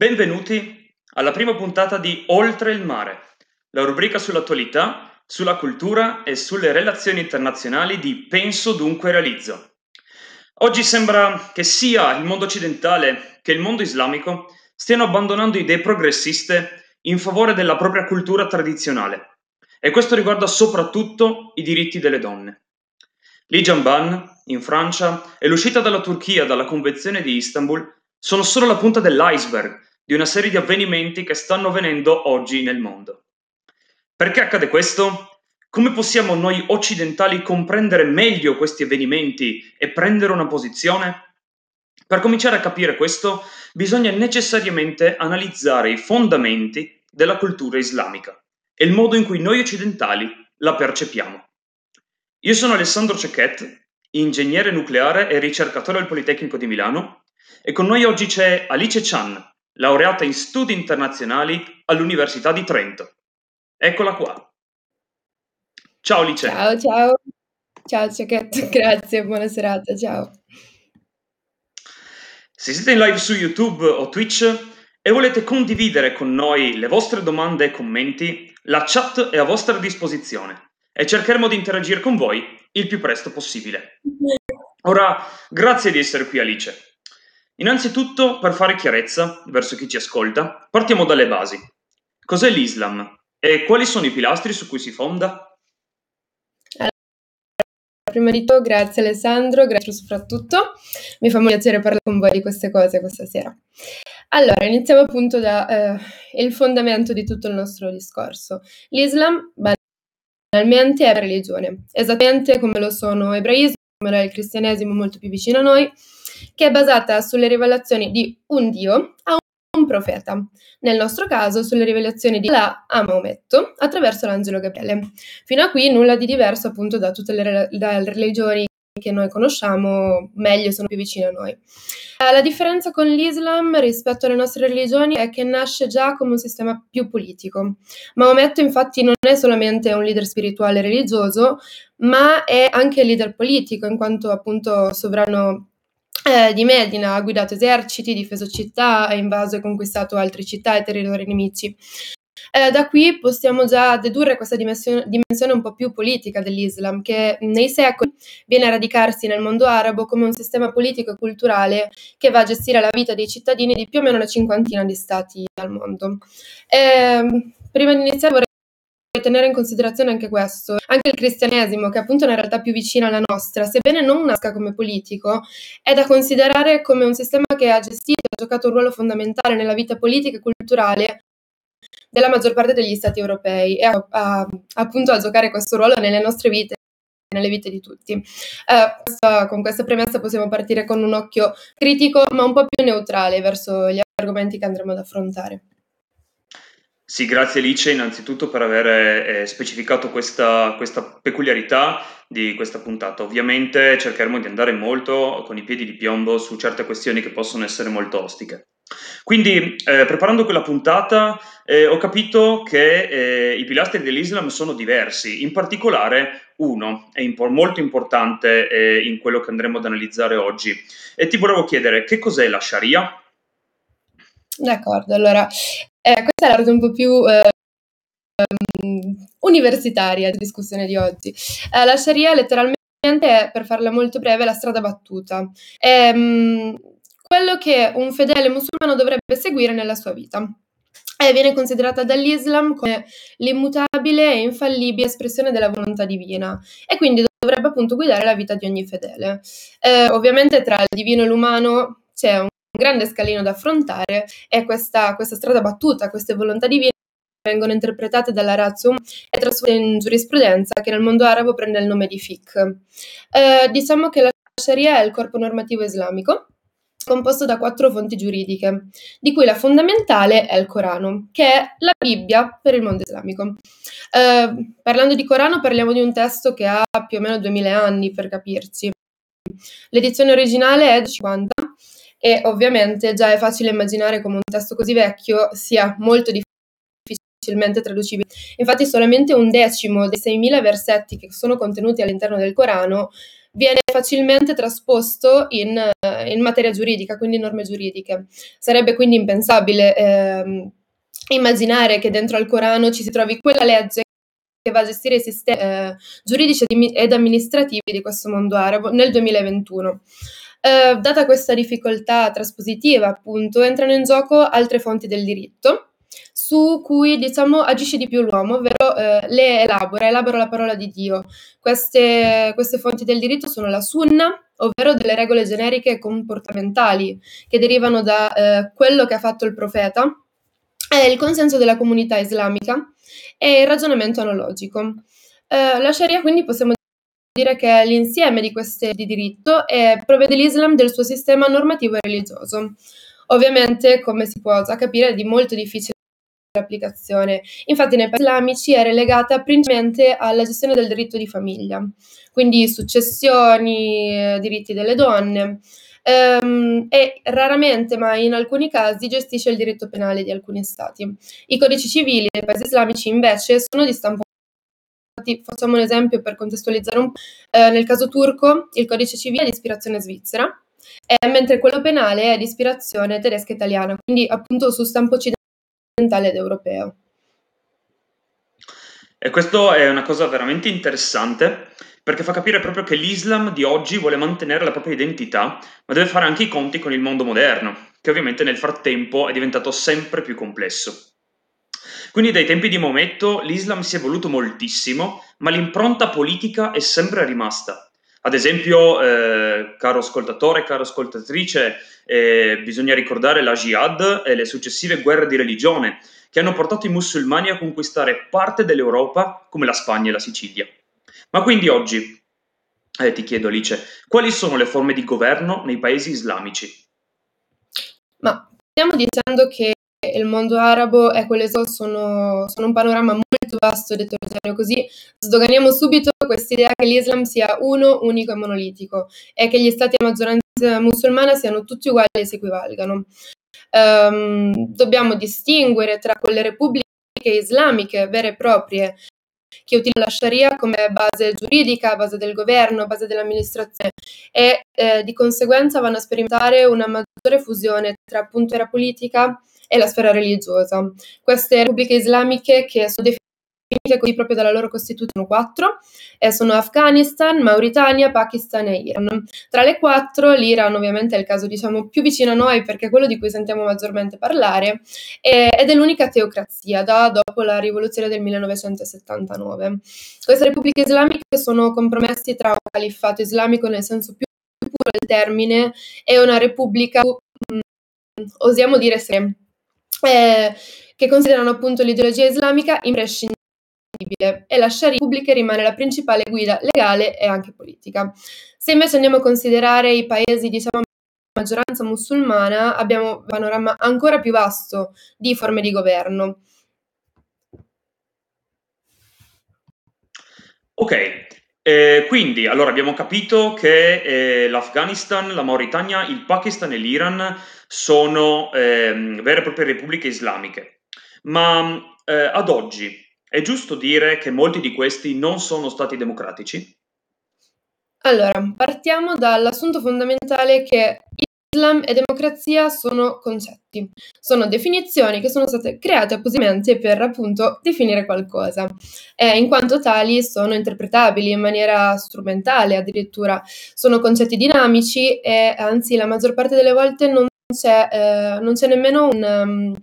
Benvenuti alla prima puntata di Oltre il mare, la rubrica sull'attualità, sulla cultura e sulle relazioni internazionali di Penso dunque realizzo. Oggi sembra che sia il mondo occidentale che il mondo islamico stiano abbandonando idee progressiste in favore della propria cultura tradizionale e questo riguarda soprattutto i diritti delle donne. L'Ijan in Francia e l'uscita dalla Turchia dalla Convenzione di Istanbul sono solo la punta dell'iceberg di una serie di avvenimenti che stanno avvenendo oggi nel mondo. Perché accade questo? Come possiamo noi occidentali comprendere meglio questi avvenimenti e prendere una posizione? Per cominciare a capire questo, bisogna necessariamente analizzare i fondamenti della cultura islamica e il modo in cui noi occidentali la percepiamo. Io sono Alessandro Cecchet, ingegnere nucleare e ricercatore al Politecnico di Milano, e con noi oggi c'è Alice Chan, laureata in studi internazionali all'Università di Trento. Eccola qua. Ciao Lice. Ciao, ciao. Ciao Cecchetto, grazie, buona serata, ciao. Se siete in live su YouTube o Twitch e volete condividere con noi le vostre domande e commenti, la chat è a vostra disposizione e cercheremo di interagire con voi il più presto possibile. Ora, grazie di essere qui Alice. Innanzitutto, per fare chiarezza verso chi ci ascolta, partiamo dalle basi. Cos'è l'Islam e quali sono i pilastri su cui si fonda? prima di tutto, grazie Alessandro, grazie soprattutto. Mi fa molto piacere parlare con voi di queste cose questa sera. Allora, iniziamo appunto dal eh, fondamento di tutto il nostro discorso. L'Islam, banalmente, è religione, esattamente come lo sono ebraismo, come lo è il cristianesimo molto più vicino a noi, che è basata sulle rivelazioni di un Dio a un profeta, nel nostro caso sulle rivelazioni di Allah a Maometto attraverso l'angelo Gabriele. Fino a qui nulla di diverso appunto da tutte le, le religioni che noi conosciamo, meglio sono più vicine a noi. Eh, la differenza con l'Islam rispetto alle nostre religioni è che nasce già come un sistema più politico. Maometto infatti non è solamente un leader spirituale religioso, ma è anche leader politico, in quanto appunto sovrano eh, di Medina, ha guidato eserciti, difeso città, ha invaso e conquistato altre città e territori nemici. Eh, da qui possiamo già dedurre questa dimensione, dimensione, un po' più politica dell'Islam, che nei secoli viene a radicarsi nel mondo arabo come un sistema politico e culturale che va a gestire la vita dei cittadini di più o meno una cinquantina di stati al mondo. Eh, prima di iniziare vorrei tenere in considerazione anche questo. Anche il cristianesimo, che appunto è una realtà più vicina alla nostra, sebbene non nasca come politico, è da considerare come un sistema che ha gestito e giocato un ruolo fondamentale nella vita politica e culturale della maggior parte degli stati europei e ha, ha, appunto a giocare questo ruolo nelle nostre vite nelle vite di tutti. Eh, questa, con questa premessa possiamo partire con un occhio critico ma un po' più neutrale verso gli argomenti che andremo ad affrontare. Sì, grazie Alice innanzitutto per aver eh, specificato questa, questa, peculiarità di questa puntata. Ovviamente cercheremo di andare molto con i piedi di piombo su certe questioni che possono essere molto ostiche. Quindi, eh, preparando quella puntata, eh, ho capito che eh, i pilastri dell'Islam sono diversi, in particolare uno è impo- molto importante eh, in quello che andremo ad analizzare oggi. E ti volevo chiedere che cos'è la Sharia? D'accordo, allora eh, questa è la parte un po' più eh, universitaria della discussione di oggi. Eh, la Sharia letteralmente è, per farla molto breve, la strada battuta. È um, quello che un fedele musulmano dovrebbe seguire nella sua vita. E viene considerata dall'Islam come l'immutabile e infallibile espressione della volontà divina e quindi dovrebbe appunto guidare la vita di ogni fedele. Eh, ovviamente tra il divino e l'umano c'è un grande scalino da affrontare e questa, questa strada battuta, queste volontà divine vengono interpretate dalla razza e trasformate in giurisprudenza che nel mondo arabo prende il nome di fiqh. Eh, diciamo che la Sharia è il corpo normativo islamico composto da quattro fonti giuridiche, di cui la fondamentale è il Corano, che è la Bibbia per il mondo islamico. Eh, parlando di Corano parliamo di un testo che ha più o meno 2000 anni per capirci. L'edizione originale è di 50 e ovviamente già è facile immaginare come un testo così vecchio sia molto difficilmente traducibile. Infatti solamente un decimo dei 6.000 versetti che sono contenuti all'interno del Corano viene facilmente trasposto in, eh, in materia giuridica, quindi norme giuridiche. Sarebbe quindi impensabile eh, immaginare che dentro al Corano ci si trovi quella legge che va a gestire i sistemi eh, giuridici ed amministrativi di questo mondo arabo nel 2021. Eh, data questa difficoltà traspositiva, appunto, entrano in gioco altre fonti del diritto su cui diciamo agisce di più l'uomo, ovvero eh, le elabora, elabora la parola di Dio. Queste, queste fonti del diritto sono la sunna, ovvero delle regole generiche comportamentali che derivano da eh, quello che ha fatto il profeta, è il consenso della comunità islamica e il ragionamento analogico. Eh, la Sharia quindi possiamo dire che è l'insieme di queste di diritto e provvede l'Islam del suo sistema normativo e religioso. Ovviamente, come si può già capire, è di molto difficile applicazione. Infatti nei paesi islamici è relegata principalmente alla gestione del diritto di famiglia, quindi successioni, diritti delle donne, ehm, e raramente, ma in alcuni casi, gestisce il diritto penale di alcuni stati. I codici civili dei paesi islamici invece sono di stampo Facciamo un esempio per contestualizzare un po'. Eh, nel caso turco il codice civile è di ispirazione svizzera, eh, mentre quello penale è di ispirazione tedesca italiana, quindi appunto su stampo occidentale ed europeo. E questo è una cosa veramente interessante perché fa capire proprio che l'Islam di oggi vuole mantenere la propria identità, ma deve fare anche i conti con il mondo moderno, che ovviamente nel frattempo è diventato sempre più complesso. Quindi dai tempi di Maometto l'Islam si è evoluto moltissimo, ma l'impronta politica è sempre rimasta. Ad esempio, eh, caro ascoltatore, cara ascoltatrice, eh, bisogna ricordare la jihad e le successive guerre di religione che hanno portato i musulmani a conquistare parte dell'Europa come la Spagna e la Sicilia. Ma quindi oggi, eh, ti chiedo Alice, quali sono le forme di governo nei paesi islamici? Ma stiamo dicendo che il mondo arabo e quelle sono, sono un panorama molto vasto ed eterogeneo, così sdoganiamo subito questa idea che l'Islam sia uno, unico e monolitico e che gli stati a maggioranza musulmana siano tutti uguali e si equivalgano. Um, dobbiamo distinguere tra quelle repubbliche islamiche vere e proprie che utilizzano la Sharia come base giuridica, base del governo, base dell'amministrazione e eh, di conseguenza vanno a sperimentare una maggiore fusione tra appunto la politica e la sfera religiosa. Queste repubbliche islamiche che sono definite così proprio dalla loro Costituzione quattro, eh, sono Afghanistan, Mauritania, Pakistan e Iran. Tra le quattro, l'Iran ovviamente è il caso diciamo più vicino a noi perché è quello di cui sentiamo maggiormente parlare eh, ed è l'unica teocrazia da dopo la rivoluzione del 1979. Queste repubbliche islamiche sono compromessi tra un califfato islamico nel senso più puro del termine e una repubblica, mh, mm, osiamo dire se eh, che considerano appunto l'ideologia islamica imprescindibile e la Sharia pubblica rimane la principale guida legale e anche politica. Se invece andiamo a considerare i paesi, diciamo, maggioranza musulmana, abbiamo un panorama ancora più vasto di forme di governo. Ok, eh, quindi allora abbiamo capito che eh, l'Afghanistan, la Mauritania, il Pakistan e l'Iran sono eh, vere e proprie repubbliche islamiche, ma eh, ad oggi è giusto dire che molti di questi non sono stati democratici? Allora, partiamo dall'assunto fondamentale che Islam e democrazia sono concetti, sono definizioni che sono state create appositamente per appunto definire qualcosa. E in quanto tali sono interpretabili in maniera strumentale addirittura, sono concetti dinamici e anzi la maggior parte delle volte non c'è, eh, non c'è nemmeno un, um,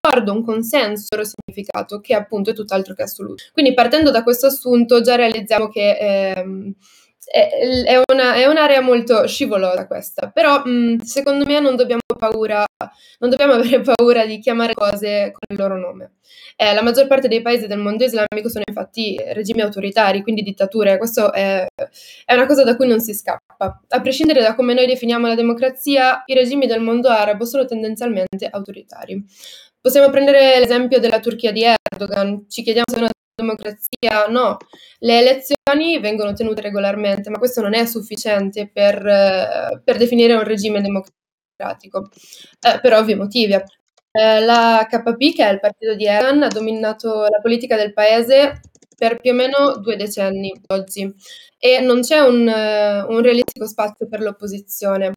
d'accordo, un consenso significato, che appunto è tutt'altro che assoluto. Quindi partendo da questo assunto già realizziamo che ehm, è, una, è, un'area molto scivolosa questa, però mh, secondo me non dobbiamo, paura, non dobbiamo avere paura di chiamare cose con il loro nome. Eh, la maggior parte dei paesi del mondo islamico sono infatti regimi autoritari, quindi dittature, questo è, è una cosa da cui non si scappa. A prescindere da come noi definiamo la democrazia, i regimi del mondo arabo sono tendenzialmente autoritari. Possiamo prendere l'esempio della Turchia di Erdogan, ci chiediamo se è una democrazia, no, le elezioni vengono tenute regolarmente, ma questo non è sufficiente per, eh, per definire un regime democratico, eh, per ovvi motivi. Eh, la KP, che è il partito di Erdogan, ha dominato la politica del paese per più o meno due decenni oggi e non c'è un, un realistico spazio per l'opposizione.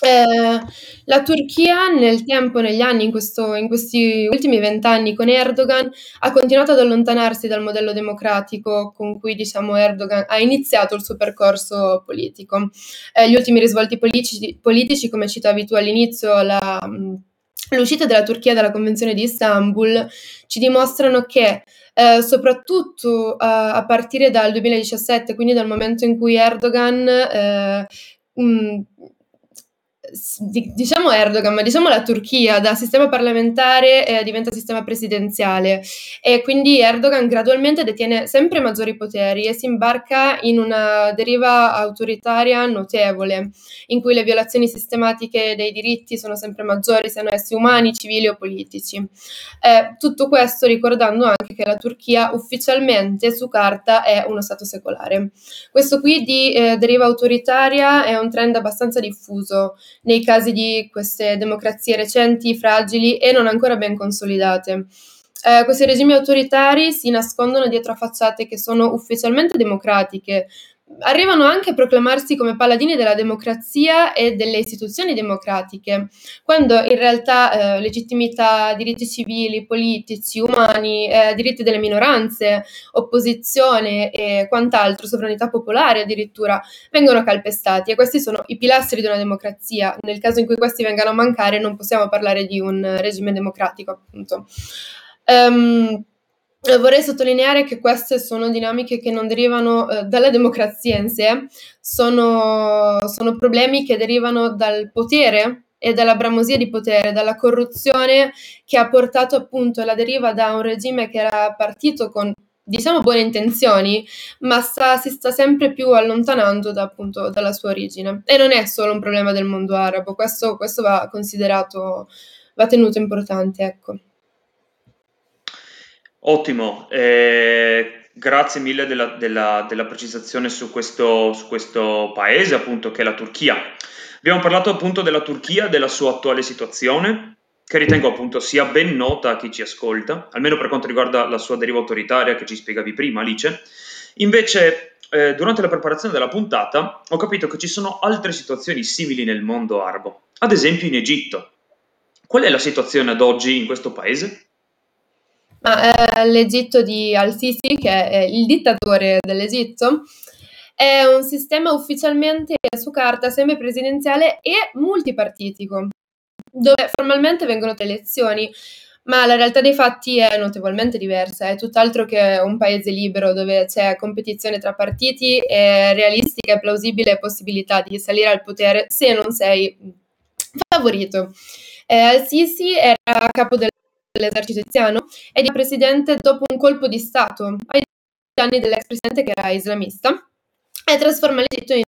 Eh, la Turchia nel tempo, negli anni, in, questo, in questi ultimi vent'anni con Erdogan, ha continuato ad allontanarsi dal modello democratico con cui diciamo, Erdogan ha iniziato il suo percorso politico. Eh, gli ultimi risvolti politici, politici, come citavi tu all'inizio, la, l'uscita della Turchia dalla Convenzione di Istanbul, ci dimostrano che eh, soprattutto uh, a partire dal 2017, quindi dal momento in cui Erdogan eh, mh, diciamo Erdogan, ma diciamo la Turchia da sistema parlamentare eh, diventa sistema presidenziale e quindi Erdogan gradualmente detiene sempre maggiori poteri e si imbarca in una deriva autoritaria notevole, in cui le violazioni sistematiche dei diritti sono sempre maggiori, siano essi umani, civili o politici. Eh, tutto questo ricordando anche che la Turchia ufficialmente su carta è uno Stato secolare. Questo qui di eh, deriva autoritaria è un trend abbastanza diffuso nei casi di queste democrazie recenti, fragili e non ancora ben consolidate. Eh, questi regimi autoritari si nascondono dietro a facciate che sono ufficialmente democratiche, arrivano anche a proclamarsi come paladini della democrazia e delle istituzioni democratiche, quando in realtà eh, legittimità, diritti civili, politici, umani, eh, diritti delle minoranze, opposizione e quant'altro, sovranità popolare addirittura, vengono calpestati e questi sono i pilastri di una democrazia. Nel caso in cui questi vengano a mancare non possiamo parlare di un regime democratico, appunto. Um, eh, vorrei sottolineare che queste sono dinamiche che non derivano eh, dalla democrazia in sé, sono, sono problemi che derivano dal potere e dalla bramosia di potere, dalla corruzione che ha portato appunto alla deriva da un regime che era partito con diciamo buone intenzioni, ma sta, si sta sempre più allontanando da, appunto, dalla sua origine. E non è solo un problema del mondo arabo, questo, questo va considerato, va tenuto importante, ecco. Ottimo, eh, grazie mille della, della, della precisazione su questo, su questo, paese, appunto, che è la Turchia. Abbiamo parlato appunto della Turchia, della sua attuale situazione, che ritengo appunto sia ben nota a chi ci ascolta, almeno per quanto riguarda la sua deriva autoritaria che ci spiegavi prima, Alice. Invece, eh, durante la preparazione della puntata, ho capito che ci sono altre situazioni simili nel mondo arabo, ad esempio in Egitto. Qual è la situazione ad oggi in questo paese? Ma eh, l'Egitto di Al-Sisi, che è il dittatore dell'Egitto, è un sistema ufficialmente su carta semipresidenziale e multipartitico, dove formalmente vengono tre elezioni, ma la realtà dei fatti è notevolmente diversa, è tutt'altro che un paese libero dove c'è competizione tra partiti e realistica e plausibile possibilità di salire al potere se non sei favorito. Eh, Al-Sisi era capo del dell'esercito egiziano e di presidente dopo un colpo di Stato. Ai danni dell'ex presidente che era islamista e trasforma l'Egitto in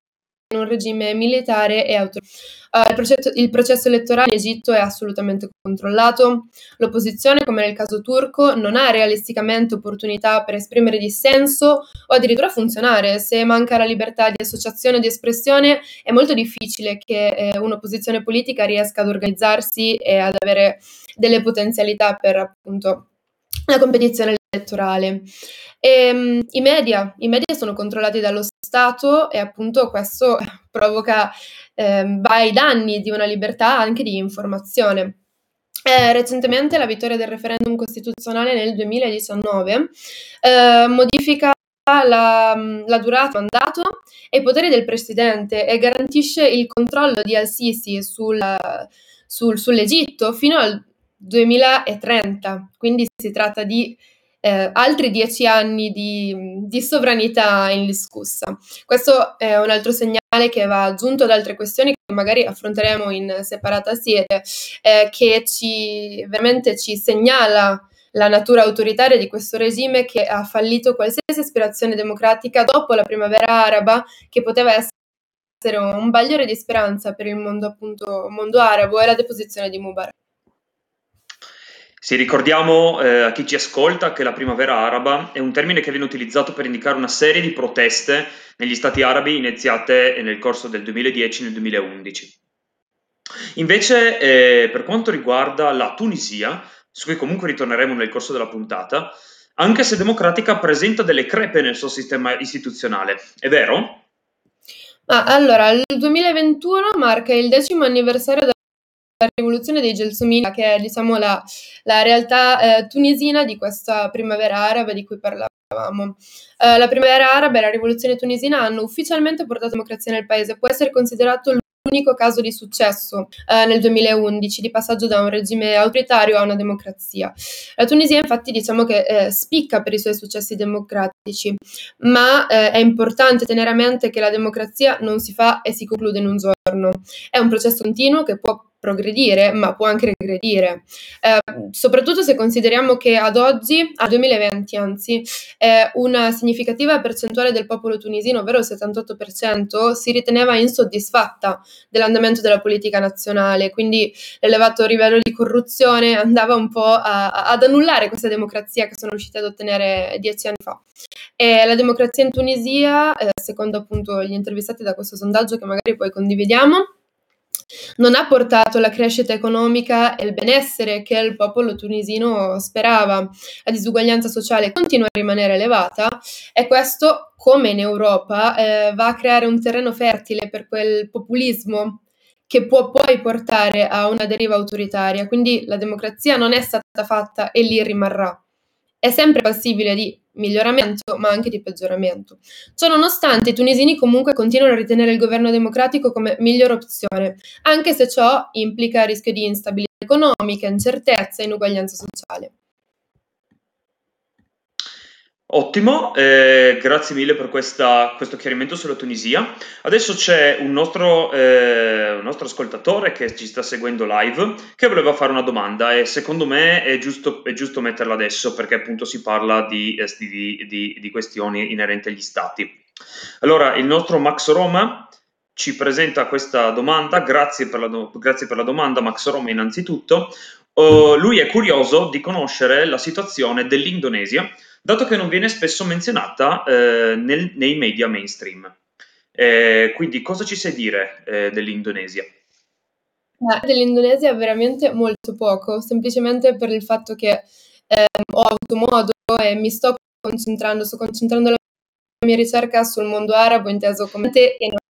un regime militare e autoritario. Uh, il, processo, il, processo, elettorale in Egitto è assolutamente controllato, l'opposizione, come nel caso turco, non ha realisticamente opportunità per esprimere dissenso o addirittura funzionare. Se manca la libertà di associazione e di espressione, è molto difficile che eh, un'opposizione politica riesca ad organizzarsi e ad avere delle potenzialità per appunto la competizione elettorale. E, ehm, i, media, I media sono controllati dallo Stato e appunto questo provoca eh, vai danni di una libertà anche di informazione. Eh, recentemente la vittoria del referendum costituzionale nel 2019 eh, modifica la, la, durata del mandato e i poteri del presidente e garantisce il controllo di Al-Sisi sul, sul, sull'Egitto fino al 2030. Quindi si tratta di eh, altri dieci anni di, di, sovranità indiscussa. Questo è un altro segnale che va aggiunto ad altre questioni che magari affronteremo in separata sede, eh, che ci, veramente ci segnala la natura autoritaria di questo regime che ha fallito qualsiasi aspirazione democratica dopo la primavera araba, che poteva essere un bagliore di speranza per il mondo, appunto, mondo arabo e la deposizione di Mubarak. Sì, ricordiamo eh, a chi ci ascolta che la primavera araba è un termine che viene utilizzato per indicare una serie di proteste negli stati arabi iniziate nel corso del 2010 e nel 2011. Invece, eh, per quanto riguarda la Tunisia, su cui comunque ritorneremo nel corso della puntata, anche se democratica presenta delle crepe nel suo sistema istituzionale, è vero? Ma allora, il 2021 marca il decimo anniversario della rivoluzione dei Gelsomini, che è diciamo la, la realtà eh, tunisina di questa primavera araba di cui parlavamo. Eh, la primavera araba e la rivoluzione tunisina hanno ufficialmente portato democrazia nel paese, può essere considerato l'unico caso di successo eh, nel 2011 di passaggio da un regime autoritario a una democrazia. La Tunisia infatti diciamo che eh, spicca per i suoi successi democratici, ma eh, è importante tenere a mente che la democrazia non si fa e si conclude in un giorno. È un processo continuo che può progredire, ma può anche regredire. Eh, soprattutto se consideriamo che ad oggi, al 2020 anzi, eh, una significativa percentuale del popolo tunisino, ovvero il 78%, si riteneva insoddisfatta dell'andamento della politica nazionale, quindi l'elevato livello di corruzione andava un po' a, a, ad annullare questa democrazia che sono riusciti ad ottenere dieci anni fa. E la democrazia in Tunisia, eh, secondo appunto gli intervistati da questo sondaggio che magari poi condividiamo, non ha portato la crescita economica e il benessere che il popolo tunisino sperava. La disuguaglianza sociale continua a rimanere elevata e questo, come in Europa, eh, va a creare un terreno fertile per quel populismo che può poi portare a una deriva autoritaria. Quindi la democrazia non è stata fatta e lì rimarrà. È sempre passibile di miglioramento, ma anche di peggioramento. Ciononostante, i tunisini comunque continuano a ritenere il governo democratico come migliore opzione, anche se ciò implica rischio di instabilità economica, incertezza e inuguaglianza sociale. Ottimo, eh, grazie mille per questa, questo chiarimento sulla Tunisia. Adesso c'è un nostro, eh, un nostro, ascoltatore che ci sta seguendo live che voleva fare una domanda e secondo me è giusto, è giusto metterla adesso perché appunto si parla di, eh, di, di, di, questioni inerenti agli stati. Allora, il nostro Max Roma ci presenta questa domanda, grazie per la, do, grazie per la domanda Max Roma innanzitutto. Uh, lui è curioso di conoscere la situazione dell'Indonesia dato che non viene spesso menzionata eh, nel, nei media mainstream. Eh, quindi cosa ci sai dire eh, dell'Indonesia? Dell'Indonesia veramente molto poco, semplicemente per il fatto che ehm, ho avuto modo e mi sto concentrando, sto concentrando la mia ricerca sul mondo arabo inteso come te e Nord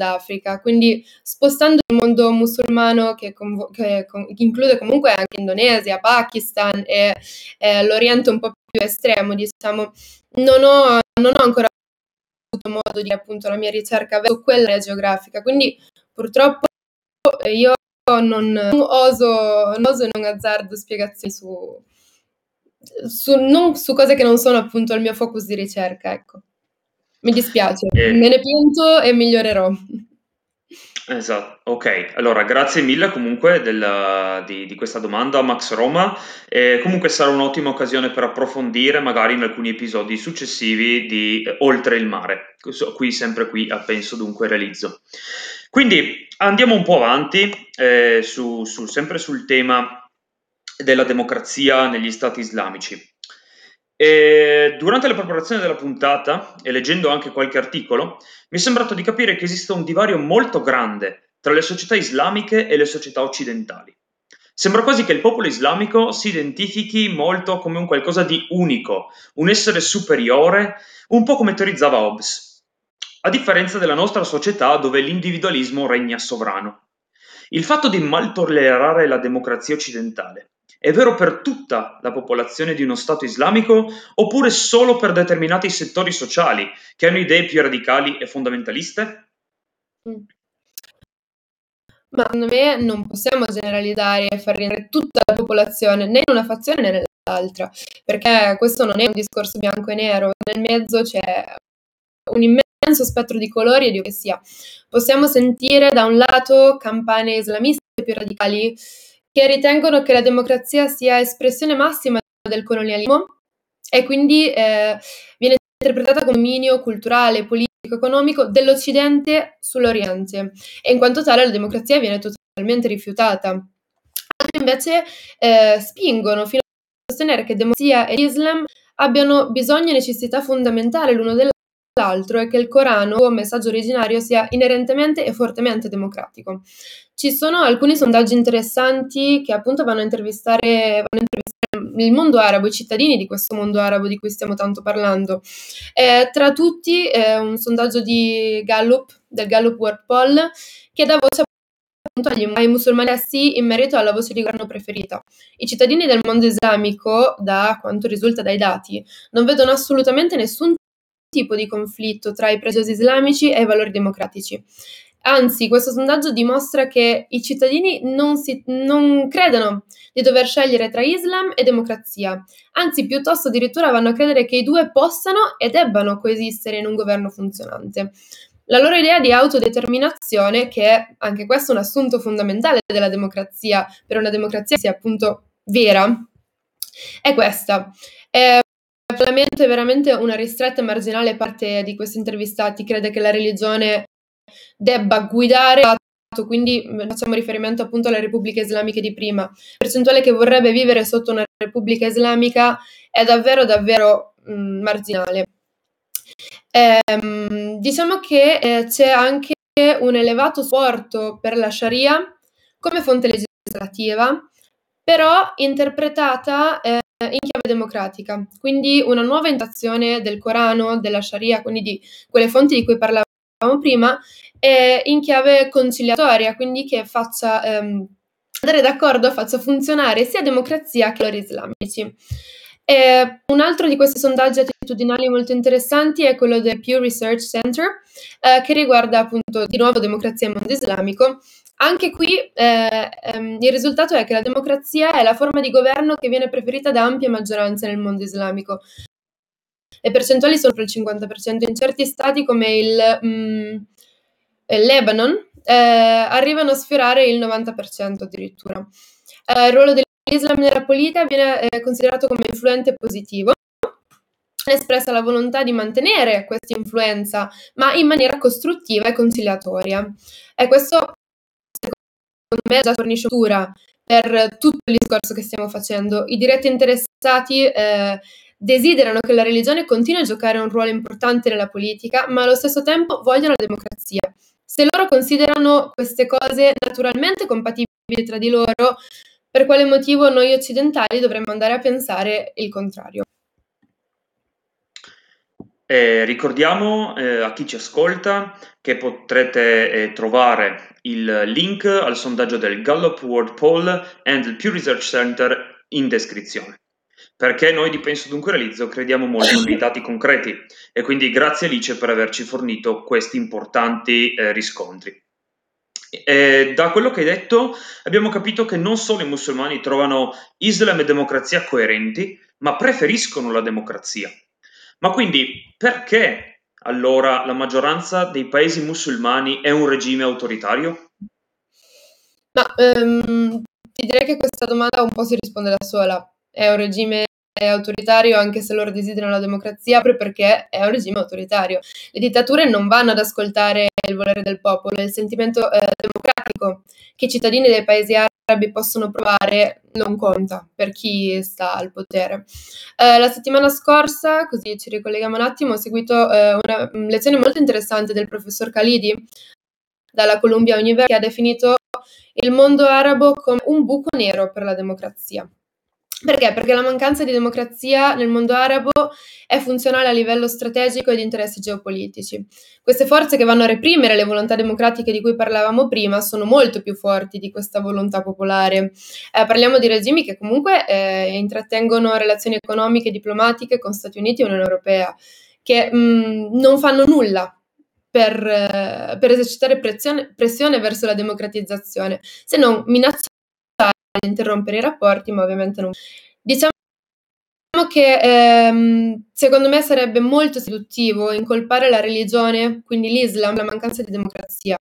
Africa, quindi spostando il mondo musulmano che, convo- che, con- include comunque anche Indonesia, Pakistan e eh, l'Oriente un po' più estremo, diciamo, non ho, non ho ancora avuto modo di appunto la mia ricerca verso quella geografica, quindi purtroppo io non, oso, non oso non azzardo spiegazioni su, su, non, su cose che non sono appunto il mio focus di ricerca, ecco. Mi dispiace, eh. me ne pianto e migliorerò. Esatto, ok. Allora, grazie mille comunque del, di, di, questa domanda, Max Roma. E comunque sarà un'ottima occasione per approfondire magari in alcuni episodi successivi di eh, Oltre il mare, qui sempre qui a Penso Dunque Realizzo. Quindi andiamo un po' avanti, eh, su, su, sempre sul tema della democrazia negli stati islamici. E durante la preparazione della puntata e leggendo anche qualche articolo, mi è sembrato di capire che esiste un divario molto grande tra le società islamiche e le società occidentali. Sembra quasi che il popolo islamico si identifichi molto come un qualcosa di unico, un essere superiore, un po' come teorizzava Hobbes, a differenza della nostra società dove l'individualismo regna sovrano. Il fatto di mal tollerare la democrazia occidentale è vero per tutta la popolazione di uno Stato islamico oppure solo per determinati settori sociali che hanno idee più radicali e fondamentaliste? Mm. Ma secondo me non possiamo generalizzare e far rientrare tutta la popolazione né in una fazione né nell'altra, perché questo non è un discorso bianco e nero, nel mezzo c'è un immenso spettro di colori e di che sia. Possiamo sentire da un lato campane islamiste più radicali che ritengono che la democrazia sia espressione massima del colonialismo e quindi eh, viene interpretata come dominio culturale, politico, economico dell'Occidente sull'Oriente e in quanto tale la democrazia viene totalmente rifiutata. Altri invece eh, spingono fino a sostenere che democrazia e Islam abbiano bisogno e necessità fondamentale l'uno dell'altro l'altro è che il Corano, come messaggio originario, sia inerentemente e fortemente democratico. Ci sono alcuni sondaggi interessanti che appunto vanno a intervistare, vanno a intervistare il mondo arabo, i cittadini di questo mondo arabo di cui stiamo tanto parlando. Eh, tra tutti eh, un sondaggio di Gallup, del Gallup World Poll, che dà voce appunto ai musulmani stessi in merito alla voce di governo preferita. I cittadini del mondo islamico, da quanto risulta dai dati, non vedono assolutamente nessun tipo di conflitto tra i pregiudizi islamici e i valori democratici. Anzi, questo sondaggio dimostra che i cittadini non, si, non credono di dover scegliere tra Islam e democrazia, anzi piuttosto addirittura vanno a credere che i due possano e debbano coesistere in un governo funzionante. La loro idea di autodeterminazione, che è anche questo un assunto fondamentale della democrazia, per una democrazia sia appunto vera, è questa. È solamente veramente una ristretta e marginale parte di questi intervistati crede che la religione debba guidare quindi facciamo riferimento appunto alle repubbliche islamiche di prima. La percentuale che vorrebbe vivere sotto una repubblica islamica è davvero davvero mh, marginale. Ehm, diciamo che eh, c'è anche un elevato supporto per la Sharia come fonte legislativa, però interpretata eh, in chiave democratica, quindi una nuova intazione del Corano, della Sharia, quindi di quelle fonti di cui parlavamo prima, eh, in chiave conciliatoria, quindi che faccia ehm, andare d'accordo, faccia funzionare sia democrazia che valori islamici. E un altro di questi sondaggi attitudinali molto interessanti è quello del Pew Research Center, eh, che riguarda appunto di nuovo democrazia e mondo islamico. Anche qui eh, ehm, il risultato è che la democrazia è la forma di governo che viene preferita da ampie maggioranze nel mondo islamico. Le percentuali sono per il 50%, in certi stati come il, mm, il Lebanon eh, arrivano a sfiorare il 90% addirittura. Eh, il ruolo del L'Islam nella politica viene eh, considerato come influente positivo. È espressa la volontà di mantenere questa influenza, ma in maniera costruttiva e conciliatoria. E questo, secondo me, già fornisce cultura per tutto il discorso che stiamo facendo. I diretti interessati eh, desiderano che la religione continui a giocare un ruolo importante nella politica, ma allo stesso tempo vogliono la democrazia. Se loro considerano queste cose naturalmente compatibili tra di loro, per quale motivo noi occidentali dovremmo andare a pensare il contrario? Eh, ricordiamo eh, a chi ci ascolta che potrete eh, trovare il link al sondaggio del Gallup World Poll e del Pew Research Center in descrizione. Perché noi di Penso Dunque Realizzo crediamo molto nei dati concreti e quindi grazie Alice per averci fornito questi importanti eh, riscontri. E da quello che hai detto abbiamo capito che non solo i musulmani trovano Islam e democrazia coerenti, ma preferiscono la democrazia. Ma quindi perché allora la maggioranza dei paesi musulmani è un regime autoritario? Ma um, ti direi che questa domanda un po' si risponde da sola. È un regime è autoritario anche se loro desiderano la democrazia proprio perché è un regime autoritario. Le dittature non vanno ad ascoltare il volere del popolo, il sentimento eh, democratico che i cittadini dei paesi arabi possono provare non conta per chi sta al potere. Eh, la settimana scorsa, così ci ricolleghiamo un attimo, ho seguito eh, una lezione molto interessante del professor Khalidi dalla Columbia University che ha definito il mondo arabo come un buco nero per la democrazia. Perché? Perché la mancanza di democrazia nel mondo arabo è funzionale a livello strategico e di interessi geopolitici. Queste forze che vanno a reprimere le volontà democratiche di cui parlavamo prima sono molto più forti di questa volontà popolare. Eh, parliamo di regimi che comunque eh, intrattengono relazioni economiche e diplomatiche con Stati Uniti e Unione Europea, che mh, mm, non fanno nulla per, eh, per esercitare pressione, pressione, verso la democratizzazione, se non minacciare interrompere i rapporti, ma ovviamente non. Diciamo che ehm, secondo me sarebbe molto seduttivo incolpare la religione, quindi l'Islam, la mancanza di democrazia.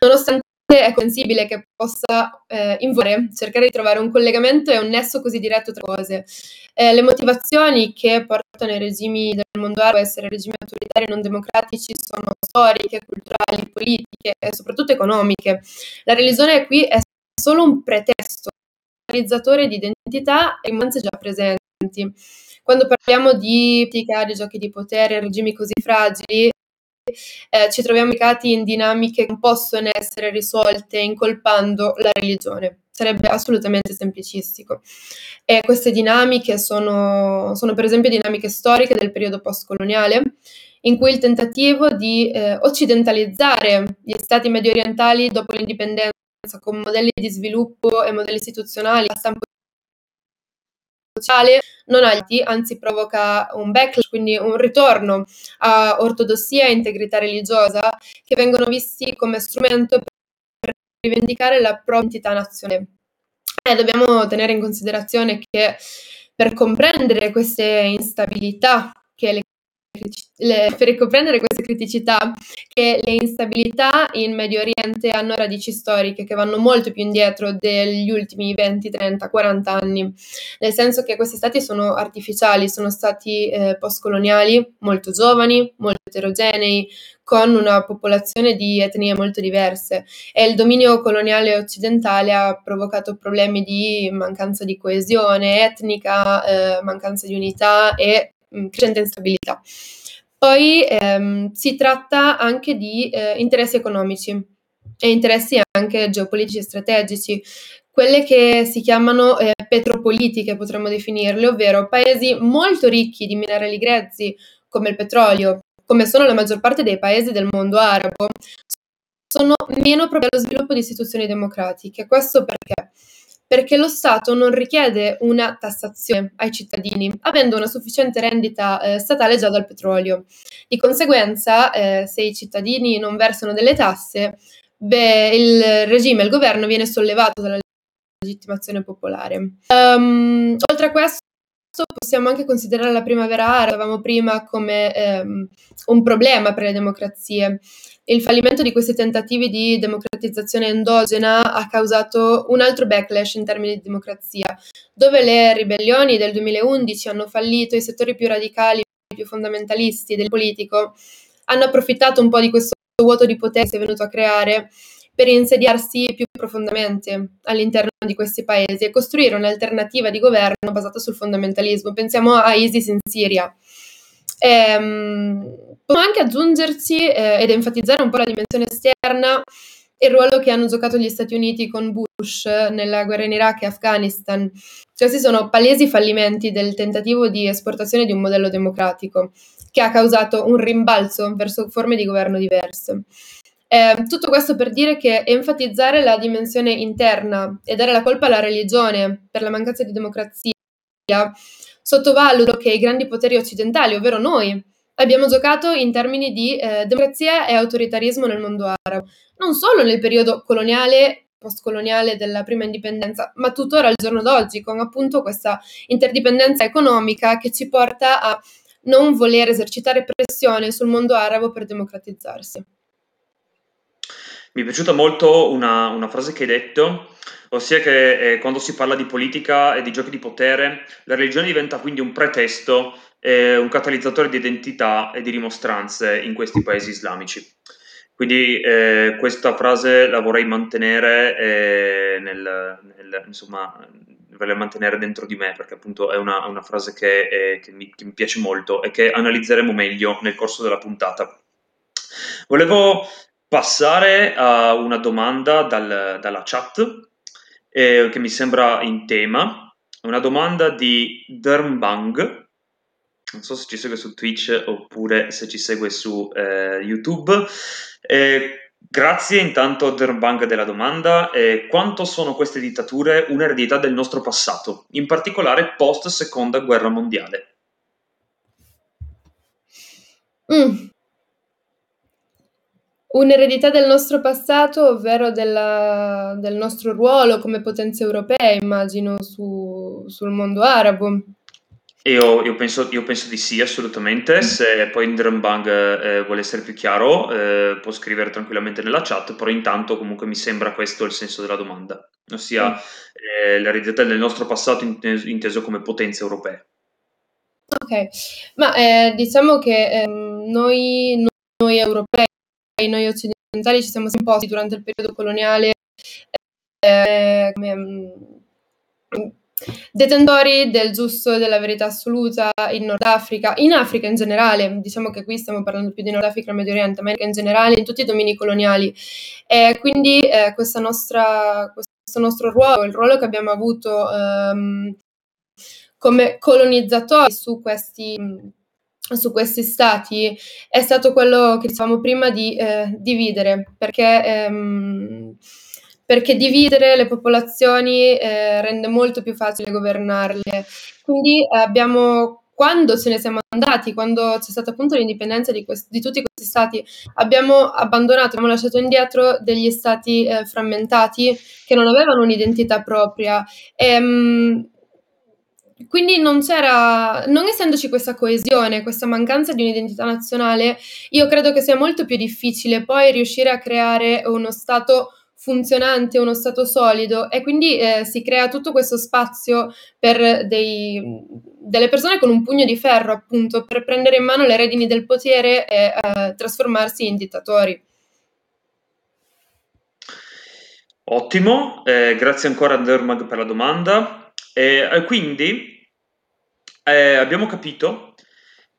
Nonostante è comprensibile che possa eh, involere, cercare di trovare un collegamento e un nesso così diretto tra cose. Eh, le motivazioni che portano i regimi del mondo arabo a essere regimi autoritari e non democratici sono storiche, culturali, politiche e soprattutto economiche. La religione qui è solo un pretesto, realizzatore di identità e immagini già presenti. Quando parliamo di politica, di giochi di potere, regimi così fragili, eh, ci troviamo implicati in dinamiche che non possono essere risolte incolpando la religione. sarebbe assolutamente semplicistico. E queste dinamiche sono, sono per esempio dinamiche storiche del periodo postcoloniale, in cui il tentativo di eh, occidentalizzare gli stati medio orientali dopo l'indipendenza con modelli di sviluppo e modelli istituzionali a stampo sociale non agli, anzi provoca un backlash, quindi un ritorno a ortodossia e integrità religiosa che vengono visti come strumento per rivendicare la propria identità nazionale. E dobbiamo tenere in considerazione che per comprendere queste instabilità che le le, per ricomprendere queste criticità che le instabilità in Medio Oriente hanno radici storiche che vanno molto più indietro degli ultimi 20, 30, 40 anni, nel senso che questi stati sono artificiali, sono stati eh, postcoloniali, molto giovani, molto eterogenei, con una popolazione di etnie molto diverse e il dominio coloniale occidentale ha provocato problemi di mancanza di coesione etnica, eh, mancanza di unità e Mm, crescente instabilità. Poi ehm, si tratta anche di eh, interessi economici e interessi anche geopolitici e strategici, quelle che si chiamano eh, petropolitiche, potremmo definirle, ovvero paesi molto ricchi di minerali grezzi come il petrolio, come sono la maggior parte dei paesi del mondo arabo, sono meno proprio allo sviluppo di istituzioni democratiche. Questo perché? Perché lo Stato non richiede una tassazione ai cittadini, avendo una sufficiente rendita eh, statale già dal petrolio. Di conseguenza, eh, se i cittadini non versano delle tasse, beh, il regime, il governo viene sollevato dalla legittimazione popolare. Um, oltre a questo, possiamo anche considerare la primavera araba, avevamo prima come ehm, un problema per le democrazie. Il fallimento di questi tentativi di democratizzazione endogena ha causato un altro backlash in termini di democrazia, dove le ribellioni del 2011 hanno fallito, i settori più radicali, più fondamentalisti del politico hanno approfittato un po' di questo vuoto di potere che si è venuto a creare per insediarsi più profondamente all'interno di questi paesi e costruire un'alternativa di governo basata sul fondamentalismo. Pensiamo a ISIS in Siria. Ehm, Può anche aggiungersi eh, ed enfatizzare un po' la dimensione esterna il ruolo che hanno giocato gli Stati Uniti con Bush nella guerra in Iraq e Afghanistan. Questi sono palesi fallimenti del tentativo di esportazione di un modello democratico che ha causato un rimbalzo verso forme di governo diverse. Eh, tutto questo per dire che enfatizzare la dimensione interna e dare la colpa alla religione per la mancanza di democrazia sottovaluto che i grandi poteri occidentali, ovvero noi, abbiamo giocato in termini di eh, democrazia e autoritarismo nel mondo arabo, non solo nel periodo coloniale postcoloniale della prima indipendenza, ma tuttora al giorno d'oggi, con appunto questa interdipendenza economica che ci porta a non voler esercitare pressione sul mondo arabo per democratizzarsi. Mi è piaciuta molto una, una frase che hai detto, ossia che eh, quando si parla di politica e di giochi di potere, la religione diventa quindi un pretesto eh, un catalizzatore di identità e di rimostranze in questi paesi islamici. Quindi eh, questa frase la vorrei mantenere eh, nel, nel, insomma, vorrei mantenere dentro di me perché appunto è una, una frase che, è, che, mi, che, mi, piace molto e che analizzeremo meglio nel corso della puntata. Volevo passare a una domanda dal, dalla chat eh, che mi sembra in tema, una domanda di Dermbang non so se ci segue su Twitch oppure se ci segue su eh, YouTube. Eh, grazie intanto a Derbang della domanda. Eh, quanto sono queste dittature un'eredità del nostro passato, in particolare post seconda guerra mondiale? Mm. Un'eredità del nostro passato, ovvero della, del nostro ruolo come potenze europee, immagino, su, sul mondo arabo. Io, io, penso, io, penso, di sì, assolutamente. Se poi Indrenbang eh, vuole essere più chiaro, eh, può scrivere tranquillamente nella chat, però intanto comunque mi sembra questo il senso della domanda, ossia eh, l'eredità del nostro passato inteso, inteso, come potenze europee. Ok, ma eh, diciamo che ehm, noi, noi, europei, noi occidentali ci siamo imposti durante il periodo coloniale eh, come mm, Detentori del giusto e della verità assoluta in Nord Africa, in Africa in generale, diciamo che qui stiamo parlando più di Nord Africa e Medio Oriente, America in generale, in tutti i domini coloniali. E quindi eh, nostra, questo nostro ruolo, il ruolo che abbiamo avuto ehm, come colonizzatori su questi, su questi stati è stato quello che dicevamo prima di eh, dividere, perché, ehm, perché, dividere le popolazioni eh, rende molto più facile governarle. Quindi abbiamo quando ce ne siamo andati, quando c'è stata appunto l'indipendenza di, questi, di tutti questi stati, abbiamo abbandonato, abbiamo lasciato indietro degli stati eh, frammentati che non avevano un'identità propria. E, ehm, quindi non c'era, non essendoci questa coesione, questa mancanza di un'identità nazionale, io credo che sia molto più difficile poi riuscire a creare uno Stato funzionante, uno Stato solido e quindi eh, si crea tutto questo spazio per dei, delle persone con un pugno di ferro, appunto, per prendere in mano le redini del potere e eh, trasformarsi in dittatori. Ottimo, eh, grazie ancora a Dermag per la domanda. Eh, quindi eh, abbiamo capito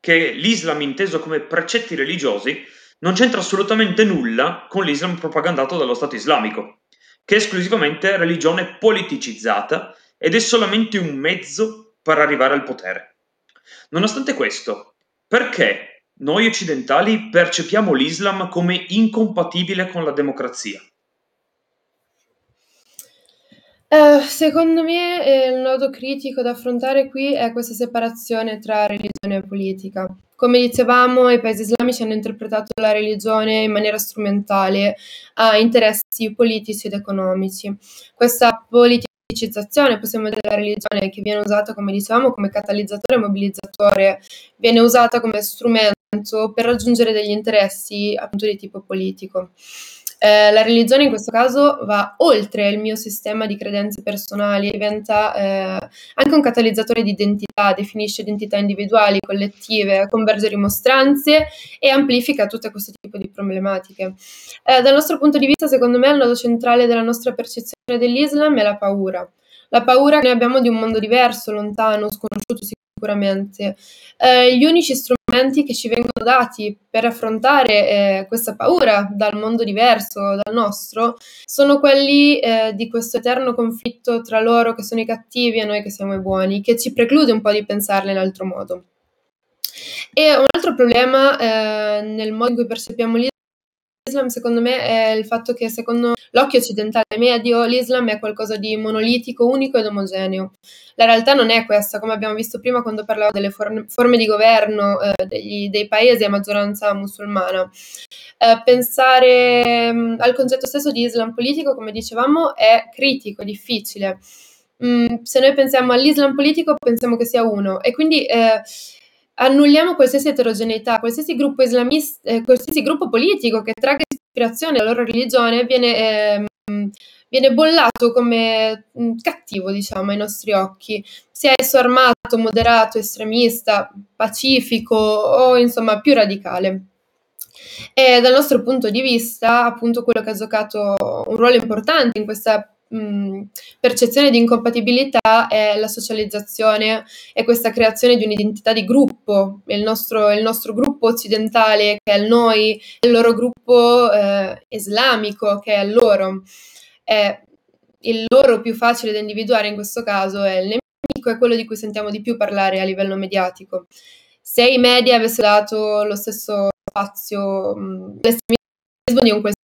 che l'Islam inteso come precetti religiosi non c'entra assolutamente nulla con l'Islam propagandato dallo Stato islamico, che è esclusivamente religione politicizzata ed è solamente un mezzo per arrivare al potere. Nonostante questo, perché noi occidentali percepiamo l'Islam come incompatibile con la democrazia? Uh, secondo me eh, il nodo critico da affrontare qui è questa separazione tra religione e politica. Come dicevamo, i paesi islamici hanno interpretato la religione in maniera strumentale a interessi politici ed economici. Questa politicizzazione, possiamo dire, della religione che viene usata, come dicevamo, come catalizzatore e mobilizzatore, viene usata come strumento per raggiungere degli interessi appunto di tipo politico. Eh, la religione in questo caso va oltre il mio sistema di credenze personali, diventa eh, anche un catalizzatore di identità, definisce identità individuali, collettive, converge rimostranze e amplifica tutto questo tipo di problematiche. Eh, dal nostro punto di vista, secondo me, il nodo centrale della nostra percezione dell'Islam è la paura. La paura che noi abbiamo di un mondo diverso, lontano, sconosciuto sicuramente. Eh, gli unici strumenti che ci vengono dati per affrontare eh, questa paura dal mondo diverso dal nostro sono quelli eh, di questo eterno conflitto tra loro che sono i cattivi e noi che siamo i buoni, che ci preclude un po' di pensarle in altro modo. E un altro problema eh, nel modo in cui percepiamo l'Islam l'Islam secondo me è il fatto che secondo l'occhio occidentale medio l'Islam è qualcosa di monolitico, unico ed omogeneo. La realtà non è questa, come abbiamo visto prima quando parlavo delle forme, di governo eh, degli, dei paesi a maggioranza musulmana. Eh, pensare mh, mm, al concetto stesso di Islam politico, come dicevamo, è critico, difficile. Mm, se noi pensiamo all'Islam politico, pensiamo che sia uno e quindi eh, annulliamo qualsiasi eterogeneità, qualsiasi gruppo islamista, eh, qualsiasi gruppo politico che tragga ispirazione alla loro religione viene, eh, viene bollato come mh, mm, cattivo, diciamo, ai nostri occhi, sia esso armato, moderato, estremista, pacifico o insomma più radicale. E dal nostro punto di vista, appunto, quello che ha giocato un ruolo importante in questa mh, percezione di incompatibilità è la socializzazione e questa creazione di un'identità di gruppo, il nostro, il nostro gruppo occidentale che è il noi, il loro gruppo eh, islamico che è il loro. È il loro più facile da individuare in questo caso è il nemico, è quello di cui sentiamo di più parlare a livello mediatico. Se i media avessero dato lo stesso spazio all'estremismo di un qualsiasi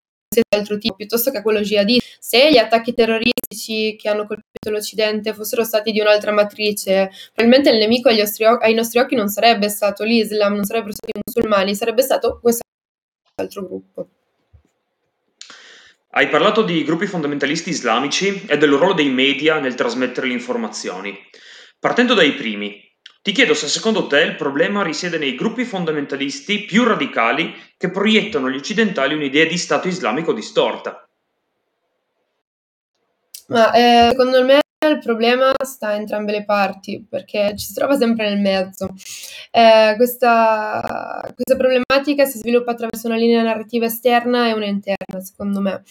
altro tipo, piuttosto che a quello jihadista. Se gli attacchi terroristici che hanno colpito l'Occidente fossero stati di un'altra matrice, probabilmente il nemico ai nostri, ai nostri occhi non sarebbe stato l'Islam, non sarebbero stati i musulmani, sarebbe stato questo altro gruppo. Hai parlato di gruppi fondamentalisti islamici e del ruolo dei media nel trasmettere le informazioni. Partendo dai primi, ti chiedo se secondo te il problema risiede nei gruppi fondamentalisti più radicali che proiettano agli occidentali un'idea di Stato islamico distorta. Ma eh, secondo me il problema sta in entrambe le parti perché ci si trova sempre nel mezzo. Eh, questa, questa problematica si sviluppa attraverso una linea narrativa esterna e una interna, secondo me.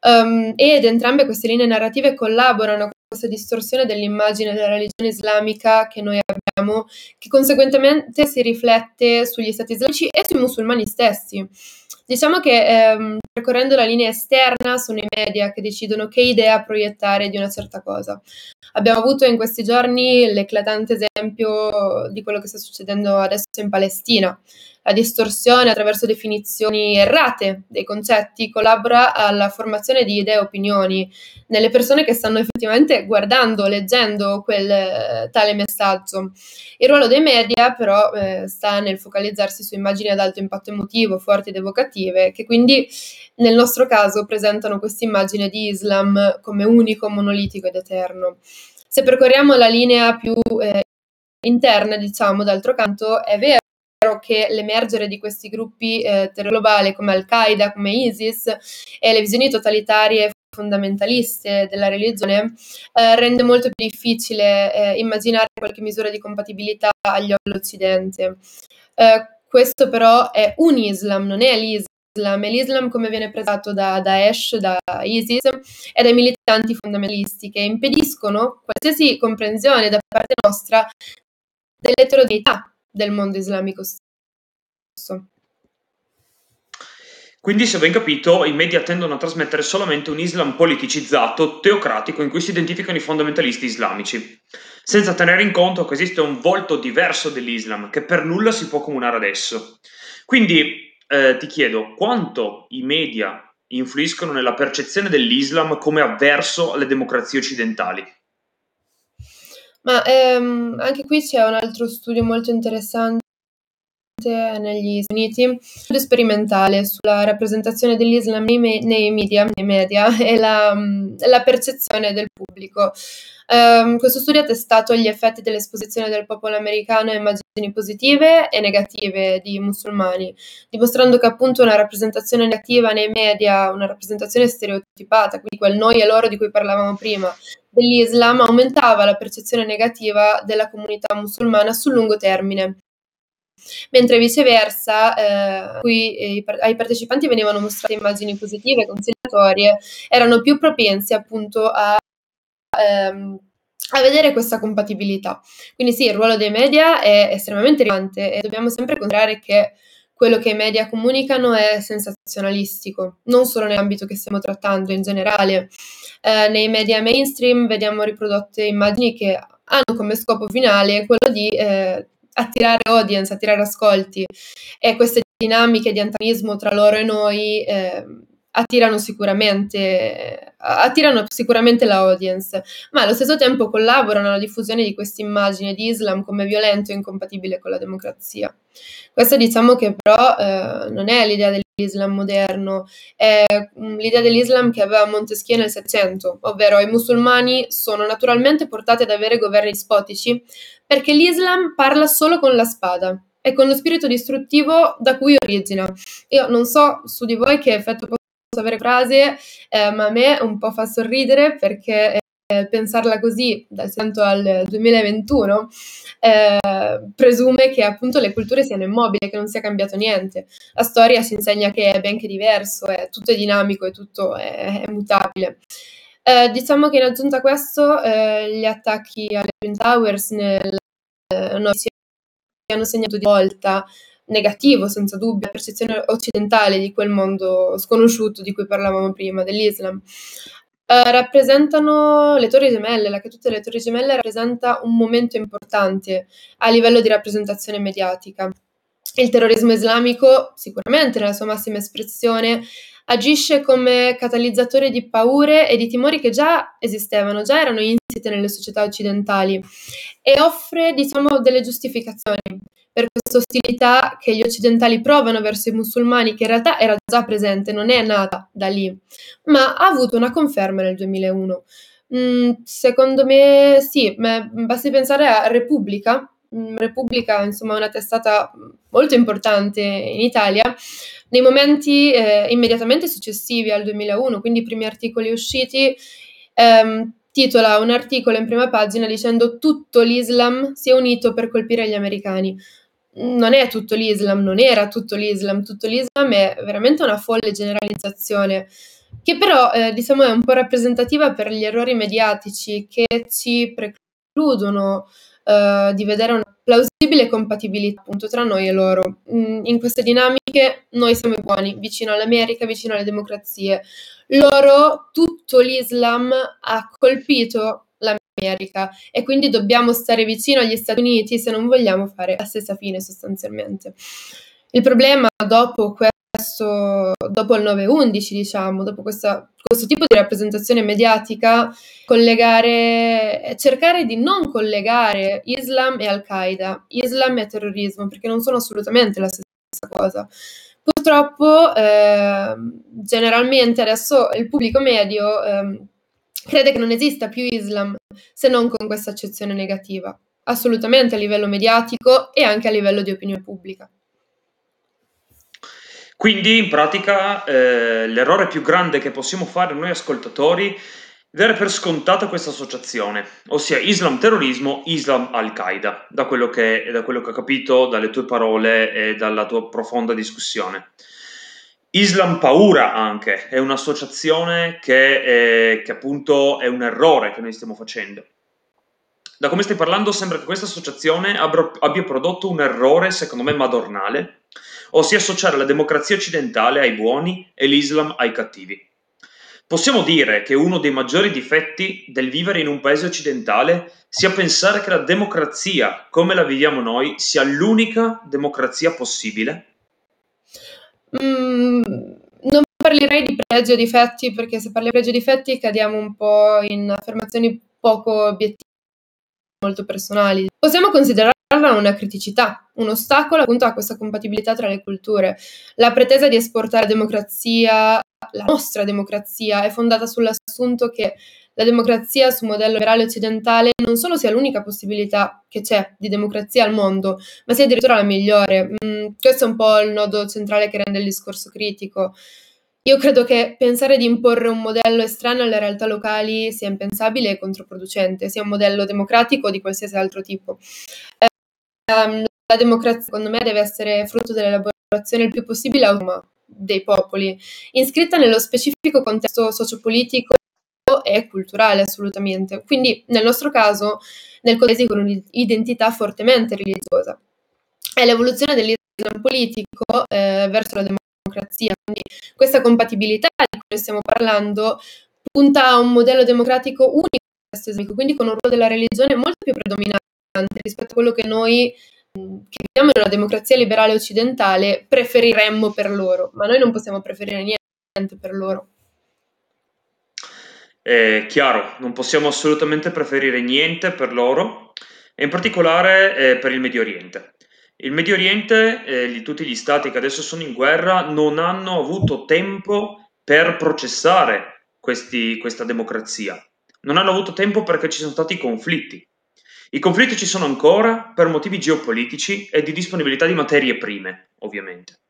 Um, ed entrambe queste linee narrative collaborano questa distorsione dell'immagine della religione islamica che noi abbiamo, che conseguentemente si riflette sugli stati islamici e sui musulmani stessi. Diciamo che ehm, percorrendo la linea esterna sono i media che decidono che idea proiettare di una certa cosa. Abbiamo avuto in questi giorni l'eclatante esempio di quello che sta succedendo adesso in Palestina. La distorsione attraverso definizioni errate dei concetti collabora alla formazione di idee e opinioni nelle persone che stanno effettivamente guardando, leggendo quel eh, tale messaggio. Il ruolo dei media però eh, sta nel focalizzarsi su immagini ad alto impatto emotivo, forti ed evocative, che quindi nel nostro caso presentano questa immagine di Islam come unico, monolitico ed eterno. Se percorriamo la linea più eh, interna, diciamo, d'altro canto, è vero che l'emergere di questi gruppi eh, globali come Al-Qaeda, come ISIS e le visioni totalitarie fondamentaliste della religione eh, rende molto più difficile eh, immaginare qualche misura di compatibilità agli occhi dell'Occidente. Eh, questo però è un Islam, non è l'Islam, è l'Islam come viene presentato da Daesh, da ISIS e dai militanti fondamentalisti che impediscono qualsiasi comprensione da parte nostra dell'eterogeneità del mondo islamico stesso. Quindi, se ho ben capito, i media tendono a trasmettere solamente un Islam politicizzato, teocratico, in cui si identificano i fondamentalisti islamici, senza tenere in conto che esiste un volto diverso dell'Islam, che per nulla si può comunare adesso. Quindi, eh, ti chiedo, quanto i media influiscono nella percezione dell'Islam come avverso alle democrazie occidentali? Ma ehm, anche qui c'è un altro studio molto interessante negli Stati Uniti, studio sperimentale sulla rappresentazione dell'Islam nei, me- nei media, nei media e la, la, percezione del pubblico. Um, questo studio ha testato gli effetti dell'esposizione del popolo americano a immagini positive e negative di musulmani, dimostrando che appunto una rappresentazione negativa nei media, una rappresentazione stereotipata, quindi quel noi e loro di cui parlavamo prima, dell'Islam aumentava la percezione negativa della comunità musulmana sul lungo termine mentre viceversa eh, cui ai partecipanti venivano mostrate immagini positive, conciliatorie, erano più propensi appunto a, ehm, a vedere questa compatibilità. Quindi sì, il ruolo dei media è estremamente rilevante e dobbiamo sempre considerare che quello che i media comunicano è sensazionalistico, non solo nell'ambito che stiamo trattando in generale. Eh, nei media mainstream vediamo riprodotte immagini che hanno come scopo finale quello di eh, attirare audience, attirare ascolti e queste dinamiche di antagonismo tra loro e noi eh, attirano sicuramente, attirano sicuramente l'audience, ma allo stesso tempo collaborano alla diffusione di questa immagine di Islam come violento e incompatibile con la democrazia. Questa diciamo che però eh, non è l'idea dell'Islam moderno, è mm, l'idea dell'Islam che aveva Montesquieu nel Settecento, ovvero i musulmani sono naturalmente portati ad avere governi dispotici perché l'Islam parla solo con la spada e con lo spirito distruttivo da cui origina. Io non so su di voi che effetto posso avere frase, eh, ma a me un po' fa sorridere perché eh, pensarla così dal 100 al 2021 eh, presume che appunto le culture siano immobili, che non sia cambiato niente. La storia ci insegna che è ben che diverso, è tutto è dinamico e tutto è, è mutabile. Eh, diciamo che in aggiunta a questo, eh, gli attacchi alle Twin Towers nel eh, noi si hanno segnato di volta negativo, senza dubbio, la percezione occidentale di quel mondo sconosciuto di cui parlavamo prima, dell'Islam. Uh, rappresentano le torri gemelle, la caduta delle torri gemelle rappresenta un momento importante a livello di rappresentazione mediatica. Il terrorismo islamico, sicuramente nella sua massima espressione, agisce come catalizzatore di paure e di timori che già esistevano, già erano insite nelle società occidentali e offre, diciamo, delle giustificazioni per questa ostilità che gli occidentali provano verso i musulmani, che in realtà era già presente, non è nata da lì, ma ha avuto una conferma nel 2001. Mm, secondo me sì, basti pensare a Repubblica, Repubblica insomma una testata molto importante in Italia, nei momenti eh, immediatamente successivi al 2001, quindi i primi articoli usciti, ehm, titola un articolo in prima pagina dicendo tutto l'Islam si è unito per colpire gli americani non è tutto l'Islam, non era tutto l'Islam, tutto l'Islam è veramente una folle generalizzazione che però eh, diciamo è un po' rappresentativa per gli errori mediatici che ci precludono uh, di vedere una plausibile compatibilità appunto tra noi e loro. Mm, in queste dinamiche noi siamo i buoni, vicino all'America, vicino alle democrazie. Loro, tutto l'Islam ha colpito l'America e quindi dobbiamo stare vicino agli Stati Uniti se non vogliamo fare la stessa fine sostanzialmente. Il problema dopo questo, dopo il 9-11, diciamo, dopo questa, questo tipo di rappresentazione mediatica, collegare, cercare di non collegare Islam e Al-Qaeda, Islam e terrorismo, perché non sono assolutamente la stessa cosa. Purtroppo, eh, generalmente adesso il pubblico medio eh, crede che non esista più Islam se non con questa accezione negativa, assolutamente a livello mediatico e anche a livello di opinione pubblica. Quindi in pratica eh, l'errore più grande che possiamo fare noi ascoltatori è dare per scontata questa associazione, ossia Islam terrorismo, Islam Al-Qaeda, da quello, che, da quello che ho capito dalle tue parole e dalla tua profonda discussione. Islam paura anche, è un'associazione che, è, che appunto è un errore che noi stiamo facendo. Da come stai parlando sembra che questa associazione abbia prodotto un errore, secondo me, madornale, ossia associare la democrazia occidentale ai buoni e l'Islam ai cattivi. Possiamo dire che uno dei maggiori difetti del vivere in un paese occidentale sia pensare che la democrazia, come la viviamo noi, sia l'unica democrazia possibile? Mm, non parlerei di pregi o difetti, perché se parli di pregi o difetti cadiamo un po' in affermazioni poco obiettive, molto personali. Possiamo considerare una criticità, un ostacolo appunto a questa compatibilità tra le culture. La pretesa di esportare democrazia, la nostra democrazia, è fondata sull'assunto che la democrazia su modello liberale occidentale non solo sia l'unica possibilità che c'è di democrazia al mondo, ma sia addirittura la migliore. Mm, questo è un po' il nodo centrale che rende il discorso critico. Io credo che pensare di imporre un modello estraneo alle realtà locali sia impensabile e controproducente, sia un modello democratico o di qualsiasi altro tipo. Um, la democrazia, secondo me, deve essere frutto dell'elaborazione il più possibile autonoma dei popoli, iscritta nello specifico contesto sociopolitico e culturale, assolutamente. Quindi, nel nostro caso, nel paese con un'identità fortemente religiosa. È l'evoluzione dell'Islam politico eh, verso la democrazia. Quindi, questa compatibilità di cui stiamo parlando punta a un modello democratico unico, quindi con un ruolo della religione molto più predominante rispetto a quello che noi che viviamo in una democrazia liberale occidentale preferiremmo per loro, ma noi non possiamo preferire niente per loro. È chiaro, non possiamo assolutamente preferire niente per loro, e in particolare eh, per il Medio Oriente. Il Medio Oriente, eh, tutti gli stati che adesso sono in guerra, non hanno avuto tempo per processare questi, questa democrazia. Non hanno avuto tempo perché ci sono stati conflitti. I conflitti ci sono ancora per motivi geopolitici e di disponibilità di materie prime, ovviamente.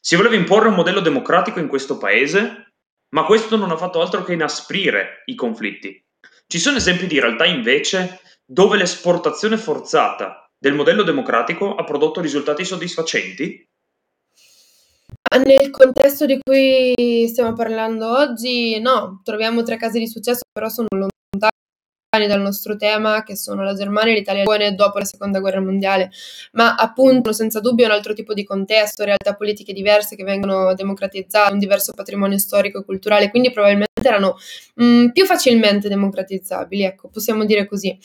Si voleva imporre un modello democratico in questo paese, ma questo non ha fatto altro che inasprire i conflitti. Ci sono esempi di realtà invece dove l'esportazione forzata del modello democratico ha prodotto risultati soddisfacenti? Nel contesto di cui stiamo parlando oggi, no, troviamo tre casi di successo, però sono lontani dal nostro tema, che sono la Germania e l'Italia dopo la seconda guerra mondiale, ma appunto senza dubbio un altro tipo di contesto, realtà politiche diverse che vengono democratizzate, un diverso patrimonio storico e culturale, quindi probabilmente erano mh, mm, più facilmente democratizzabili, ecco, possiamo dire così.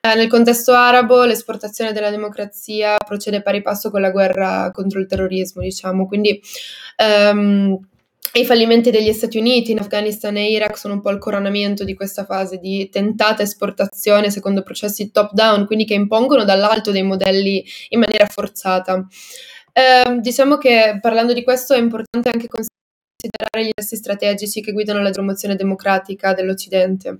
Eh, nel contesto arabo l'esportazione della democrazia procede pari passo con la guerra contro il terrorismo, diciamo, quindi um, i fallimenti degli Stati Uniti in Afghanistan e Iraq sono un po' il coronamento di questa fase di tentata esportazione secondo processi top-down, quindi che impongono dall'alto dei modelli in maniera forzata. Eh, diciamo che parlando di questo è importante anche considerare gli interessi strategici che guidano la promozione democratica dell'Occidente.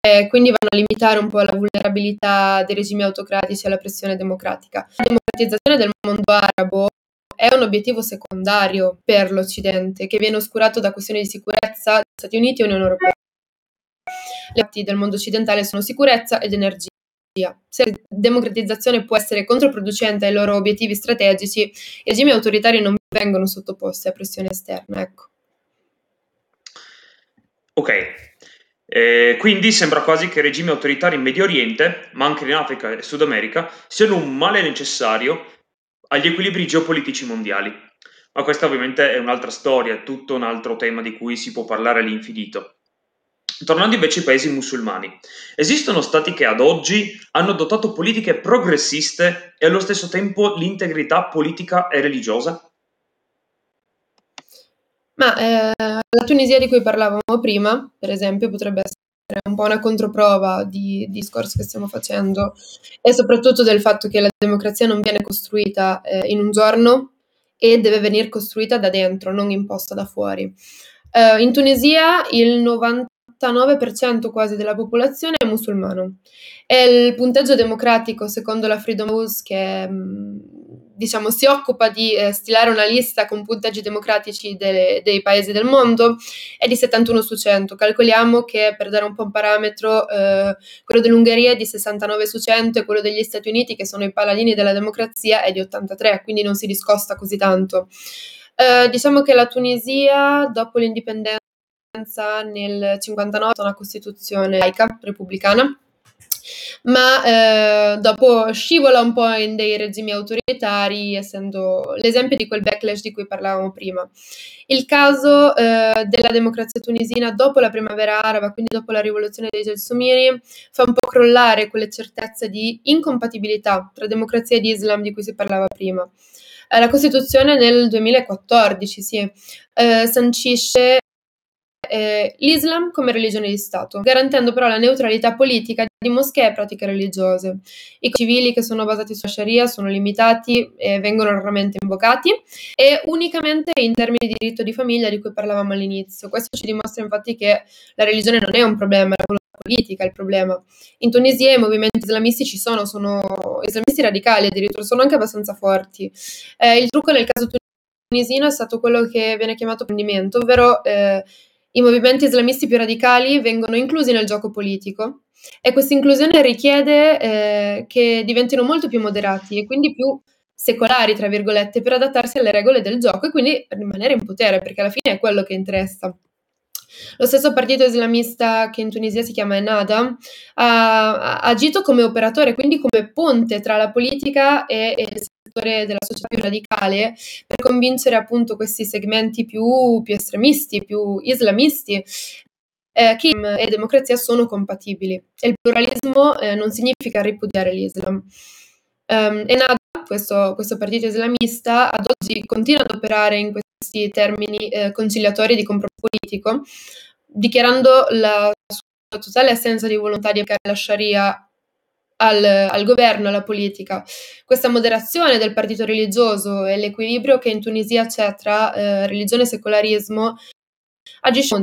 E, quindi vanno a limitare un po' la vulnerabilità dei regimi autocratici alla pressione democratica. La democratizzazione del mondo arabo è un obiettivo secondario per l'Occidente, che viene oscurato da questioni di sicurezza Stati Uniti e Unione Europea. Le atti del mondo occidentale sono sicurezza ed energia. Se la democratizzazione può essere controproducente ai loro obiettivi strategici, i regimi autoritari non vengono sottoposti a pressione esterna. Ecco. Ok, E quindi sembra quasi che i regimi autoritari in Medio Oriente, ma anche in Africa e Sud America, siano un male necessario agli equilibri geopolitici mondiali. Ma questa ovviamente è un'altra storia, è tutto un altro tema di cui si può parlare all'infinito. Tornando invece ai paesi musulmani, esistono stati che ad oggi hanno adottato politiche progressiste e allo stesso tempo l'integrità politica e religiosa? Ma eh, la Tunisia di cui parlavamo prima, per esempio, potrebbe un po' una controprova di, di discorso che stiamo facendo e soprattutto del fatto che la democrazia non viene costruita eh, in un giorno e deve venire costruita da dentro, non imposta da fuori. Uh, in Tunisia il 99% quasi della popolazione è musulmano e il punteggio democratico, secondo la Freedom House, che mm, diciamo, si occupa di eh, stilare una lista con punteggi democratici delle, dei paesi del mondo, è di 71 su 100. Calcoliamo che, per dare un po' un parametro, eh, quello dell'Ungheria è di 69 su 100 e quello degli Stati Uniti, che sono i paladini della democrazia, è di 83, quindi non si discosta così tanto. Eh, diciamo che la Tunisia, dopo l'indipendenza nel 59, ha una costituzione laica, repubblicana, ma eh, dopo scivola un po' in dei regimi autoritari, essendo l'esempio di quel backlash di cui parlavamo prima. Il caso eh, della democrazia tunisina dopo la primavera araba, quindi dopo la rivoluzione dei Gelsomini, fa un po' crollare quelle certezze di incompatibilità tra democrazia ed Islam di cui si parlava prima. Eh, la Costituzione nel 2014 sì, eh, sancisce eh, l'Islam come religione di Stato, garantendo però la neutralità politica di moschee e pratiche religiose. I civili che sono basati sulla Sharia sono limitati e vengono raramente invocati e unicamente in termini di diritto di famiglia di cui parlavamo all'inizio. Questo ci dimostra infatti che la religione non è un problema, è la politica il problema. In Tunisia i movimenti islamisti ci sono, sono islamisti radicali addirittura, sono anche abbastanza forti. Eh, il trucco nel caso tunisino è stato quello che viene chiamato prendimento, ovvero eh, i movimenti islamisti più radicali vengono inclusi nel gioco politico e questa inclusione richiede eh, che diventino molto più moderati e quindi più secolari, tra virgolette, per adattarsi alle regole del gioco e quindi rimanere in potere, perché alla fine è quello che interessa. Lo stesso partito islamista che in Tunisia si chiama Ennada ha, ha agito come operatore, quindi come ponte tra la politica e, e il settore della società più radicale per convincere appunto questi segmenti più, più estremisti, più islamisti eh, che e democrazia sono compatibili e il pluralismo eh, non significa ripudiare l'Islam. Um, Ennada, questo, questo, partito islamista, ad oggi continua ad operare in questi termini eh, conciliatori di compromesso politico, dichiarando la sua totale assenza di volontà di applicare la Sharia al, al, governo, alla politica. Questa moderazione del partito religioso e l'equilibrio che in Tunisia c'è tra eh, religione e secolarismo agisce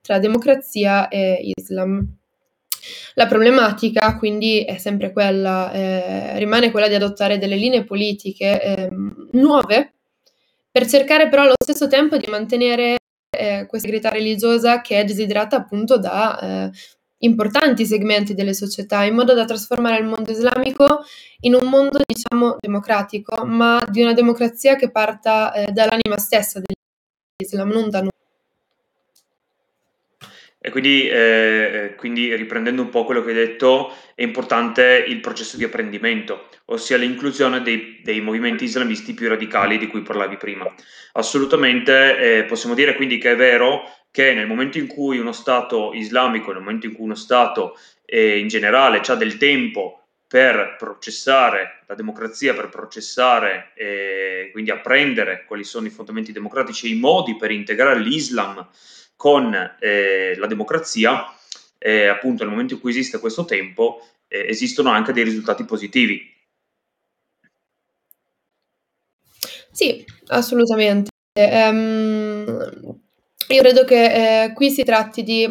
tra democrazia e Islam. La problematica quindi è sempre quella, eh, rimane quella di adottare delle linee politiche eh, nuove per cercare però allo stesso tempo di mantenere eh, questa integrità religiosa che è desiderata appunto da eh, importanti segmenti delle società, in modo da trasformare il mondo islamico in un mondo, diciamo, democratico, ma di una democrazia che parta eh, dall'anima stessa dell'Islam, non da noi. E quindi, eh, quindi, riprendendo un po' quello che hai detto, è importante il processo di apprendimento, ossia l'inclusione dei, dei movimenti islamisti più radicali di cui parlavi prima. Assolutamente eh, possiamo dire quindi che è vero che nel momento in cui uno Stato islamico, nel momento in cui uno Stato eh, in generale ha del tempo per processare la democrazia, per processare e quindi apprendere quali sono i fondamenti democratici e i modi per integrare l'Islam con eh, la democrazia, eh, appunto nel momento in cui esiste questo tempo, eh, esistono anche dei risultati positivi. Sì, assolutamente. Um, io credo che eh, qui si tratti di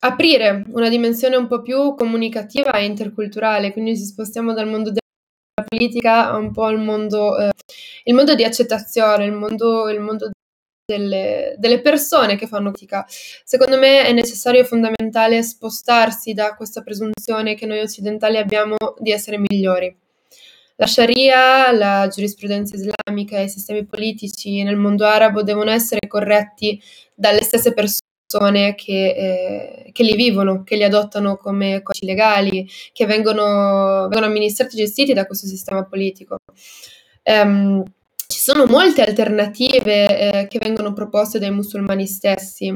aprire una dimensione un po' più comunicativa e interculturale, quindi ci spostiamo dal mondo della politica a un po' al mondo, eh, il mondo di accettazione, il mondo, il mondo delle, delle, persone che fanno politica. Secondo me è necessario e fondamentale spostarsi da questa presunzione che noi occidentali abbiamo di essere migliori. La Sharia, la giurisprudenza islamica e i sistemi politici nel mondo arabo devono essere corretti dalle stesse persone che, eh, che, li vivono, che li adottano come codici legali, che vengono, vengono amministrati e gestiti da questo sistema politico. Um, ci sono molte alternative eh, che vengono proposte dai musulmani stessi.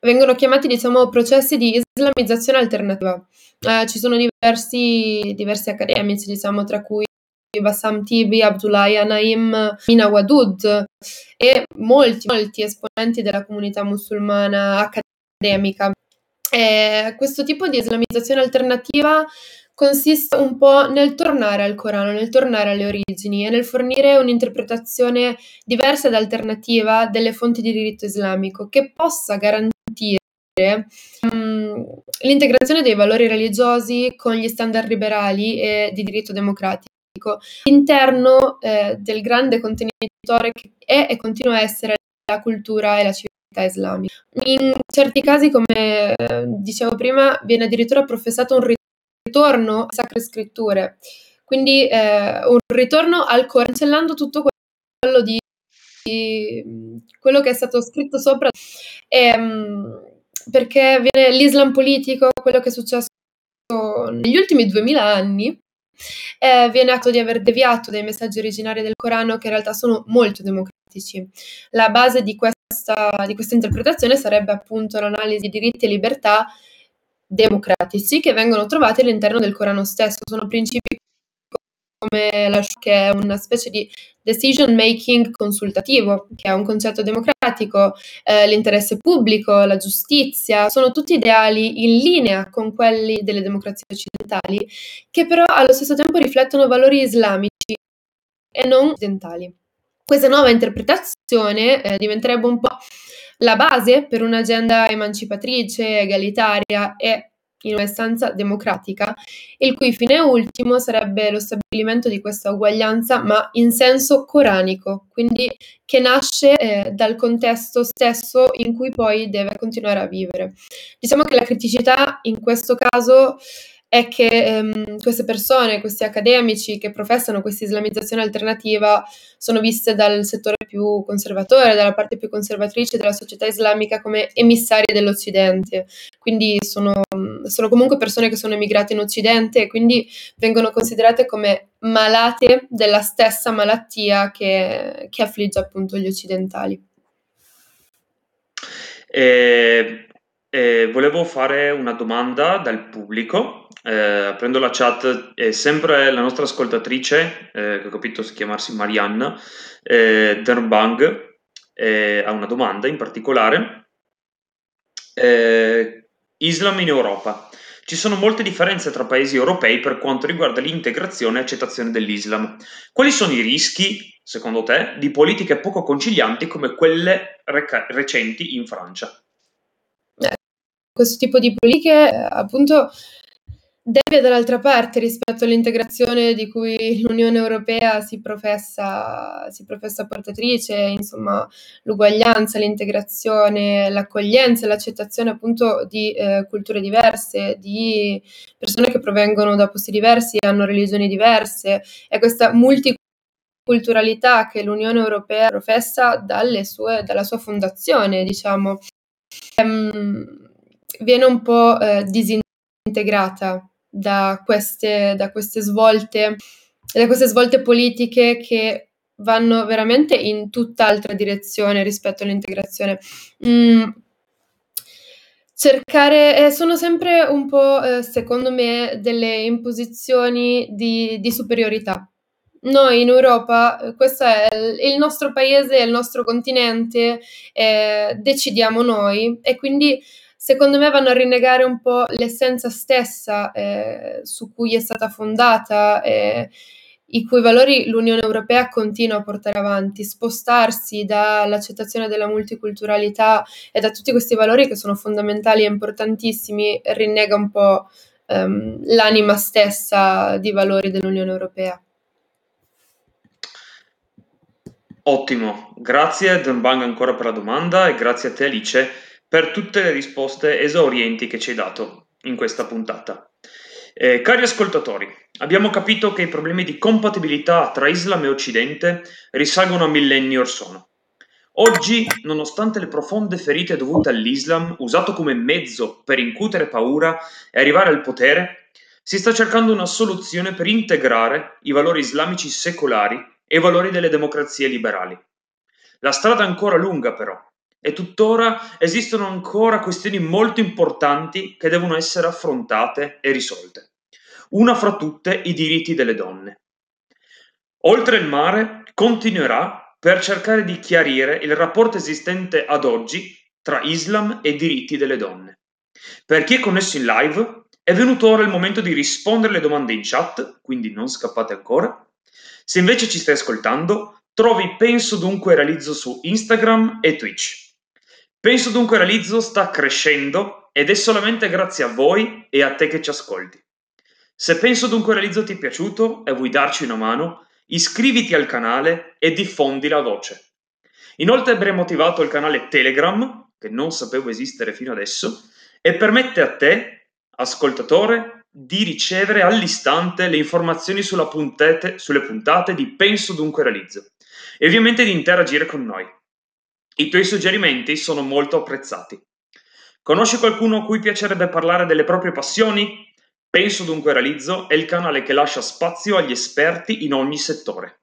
Vengono chiamati, diciamo, processi di islamizzazione alternativa. Eh, ci sono diversi, diversi accademici, diciamo, tra cui Bassam Tibi, Abdullah Naim, Mina Wadud e molti, molti esponenti della comunità musulmana accademica. E questo tipo di islamizzazione alternativa consiste un po' nel tornare al Corano, nel tornare alle origini e nel fornire un'interpretazione diversa ed alternativa delle fonti di diritto islamico che possa garantire um, l'integrazione dei valori religiosi con gli standard liberali e di diritto democratico all'interno eh, del grande contenitore che è e continua a essere la cultura e la civiltà islamica. In certi casi, come eh, dicevo prima, viene addirittura professato un ritorno alle sacre scritture, quindi eh, un ritorno al Corano, cancellando tutto quello di, quello che è stato scritto sopra, e, um, perché viene l'Islam politico, quello che è successo negli ultimi duemila anni, eh, viene atto di aver deviato dai messaggi originari del Corano che in realtà sono molto democratici. La base di questa, di questa interpretazione sarebbe appunto l'analisi di diritti e libertà democratici che vengono trovati all'interno del Corano stesso. Sono principi come la che è una specie di decision making consultativo, che è un concetto democratico, eh, l'interesse pubblico, la giustizia, sono tutti ideali in linea con quelli delle democrazie occidentali, che però allo stesso tempo riflettono valori islamici e non occidentali. Questa nuova interpretazione eh, diventerebbe un po' la base per un'agenda emancipatrice, egalitaria e in un'istanza democratica, il cui fine ultimo sarebbe lo stabilimento di questa uguaglianza, ma in senso coranico, quindi che nasce eh, dal contesto stesso in cui poi deve continuare a vivere. Diciamo che la criticità in questo caso è che ehm, queste persone, questi accademici che professano questa islamizzazione alternativa sono viste dal settore più conservatore, dalla parte più conservatrice della società islamica come emissarie dell'Occidente. Quindi sono, sono comunque persone che sono emigrate in Occidente e quindi vengono considerate come malate della stessa malattia che, che affligge appunto gli occidentali. Eh, eh, volevo fare una domanda dal pubblico eh, prendo la chat, è sempre la nostra ascoltatrice, eh, che ho capito si chiamarsi Marianna, eh, Derbang, eh, ha una domanda in particolare. Eh, Islam in Europa. Ci sono molte differenze tra paesi europei per quanto riguarda l'integrazione e accettazione dell'Islam. Quali sono i rischi, secondo te, di politiche poco concilianti come quelle reca- recenti in Francia? Questo tipo di politiche, appunto, devia dall'altra parte rispetto all'integrazione di cui l'Unione Europea si professa, si professa portatrice, insomma, l'uguaglianza, l'integrazione, l'accoglienza, l'accettazione appunto di eh, culture diverse, di persone che provengono da posti diversi, hanno religioni diverse, è questa multiculturalità che l'Unione Europea professa sue, dalla sua fondazione, diciamo, ehm, viene un po' eh, disintegrata da queste, da queste svolte, da queste svolte politiche che vanno veramente in tutt'altra direzione rispetto all'integrazione. Mm, cercare, eh, sono sempre un po', eh, secondo me, delle imposizioni di, di superiorità. Noi in Europa, eh, questo è il, nostro paese, il nostro continente, eh, decidiamo noi e quindi secondo me vanno a rinnegare un po' l'essenza stessa eh, su cui è stata fondata, eh, i cui valori l'Unione Europea continua a portare avanti, spostarsi dall'accettazione della multiculturalità e da tutti questi valori che sono fondamentali e importantissimi, rinnega un po' ehm, l'anima stessa di valori dell'Unione Europea. Ottimo, grazie Denbang ancora per la domanda e grazie a te Alice per tutte le risposte esaurienti che ci hai dato in questa puntata. Eh, cari ascoltatori, abbiamo capito che i problemi di compatibilità tra Islam e Occidente risalgono a millenni or sono. Oggi, nonostante le profonde ferite dovute all'Islam, usato come mezzo per incutere paura e arrivare al potere, si sta cercando una soluzione per integrare i valori islamici secolari e i valori delle democrazie liberali. La strada è ancora lunga però e tuttora esistono ancora questioni molto importanti che devono essere affrontate e risolte. Una fra tutte i diritti delle donne. Oltre il mare continuerà per cercare di chiarire il rapporto esistente ad oggi tra Islam e diritti delle donne. Per chi è connesso in live, è venuto ora il momento di rispondere alle domande in chat, quindi non scappate ancora. Se invece ci stai ascoltando, trovi Penso Dunque Realizzo su Instagram e Twitch. Penso Dunque Realizzo sta crescendo ed è solamente grazie a voi e a te che ci ascolti. Se Penso Dunque Realizzo ti è piaciuto e vuoi darci una mano, iscriviti al canale e diffondi la voce. Inoltre avremo attivato il canale Telegram, che non sapevo esistere fino adesso, e permette a te, ascoltatore, di ricevere all'istante le informazioni puntate, sulle puntate di Penso Dunque Realizzo e ovviamente di interagire con noi. I tuoi suggerimenti sono molto apprezzati. Conosci qualcuno a cui piacerebbe parlare delle proprie passioni? Penso dunque realizzo è il canale che lascia spazio agli esperti in ogni settore.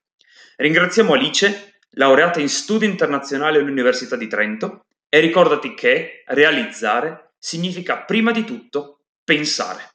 Ringraziamo Alice, laureata in studi internazionali all'Università di Trento, e ricordati che realizzare significa prima di tutto pensare.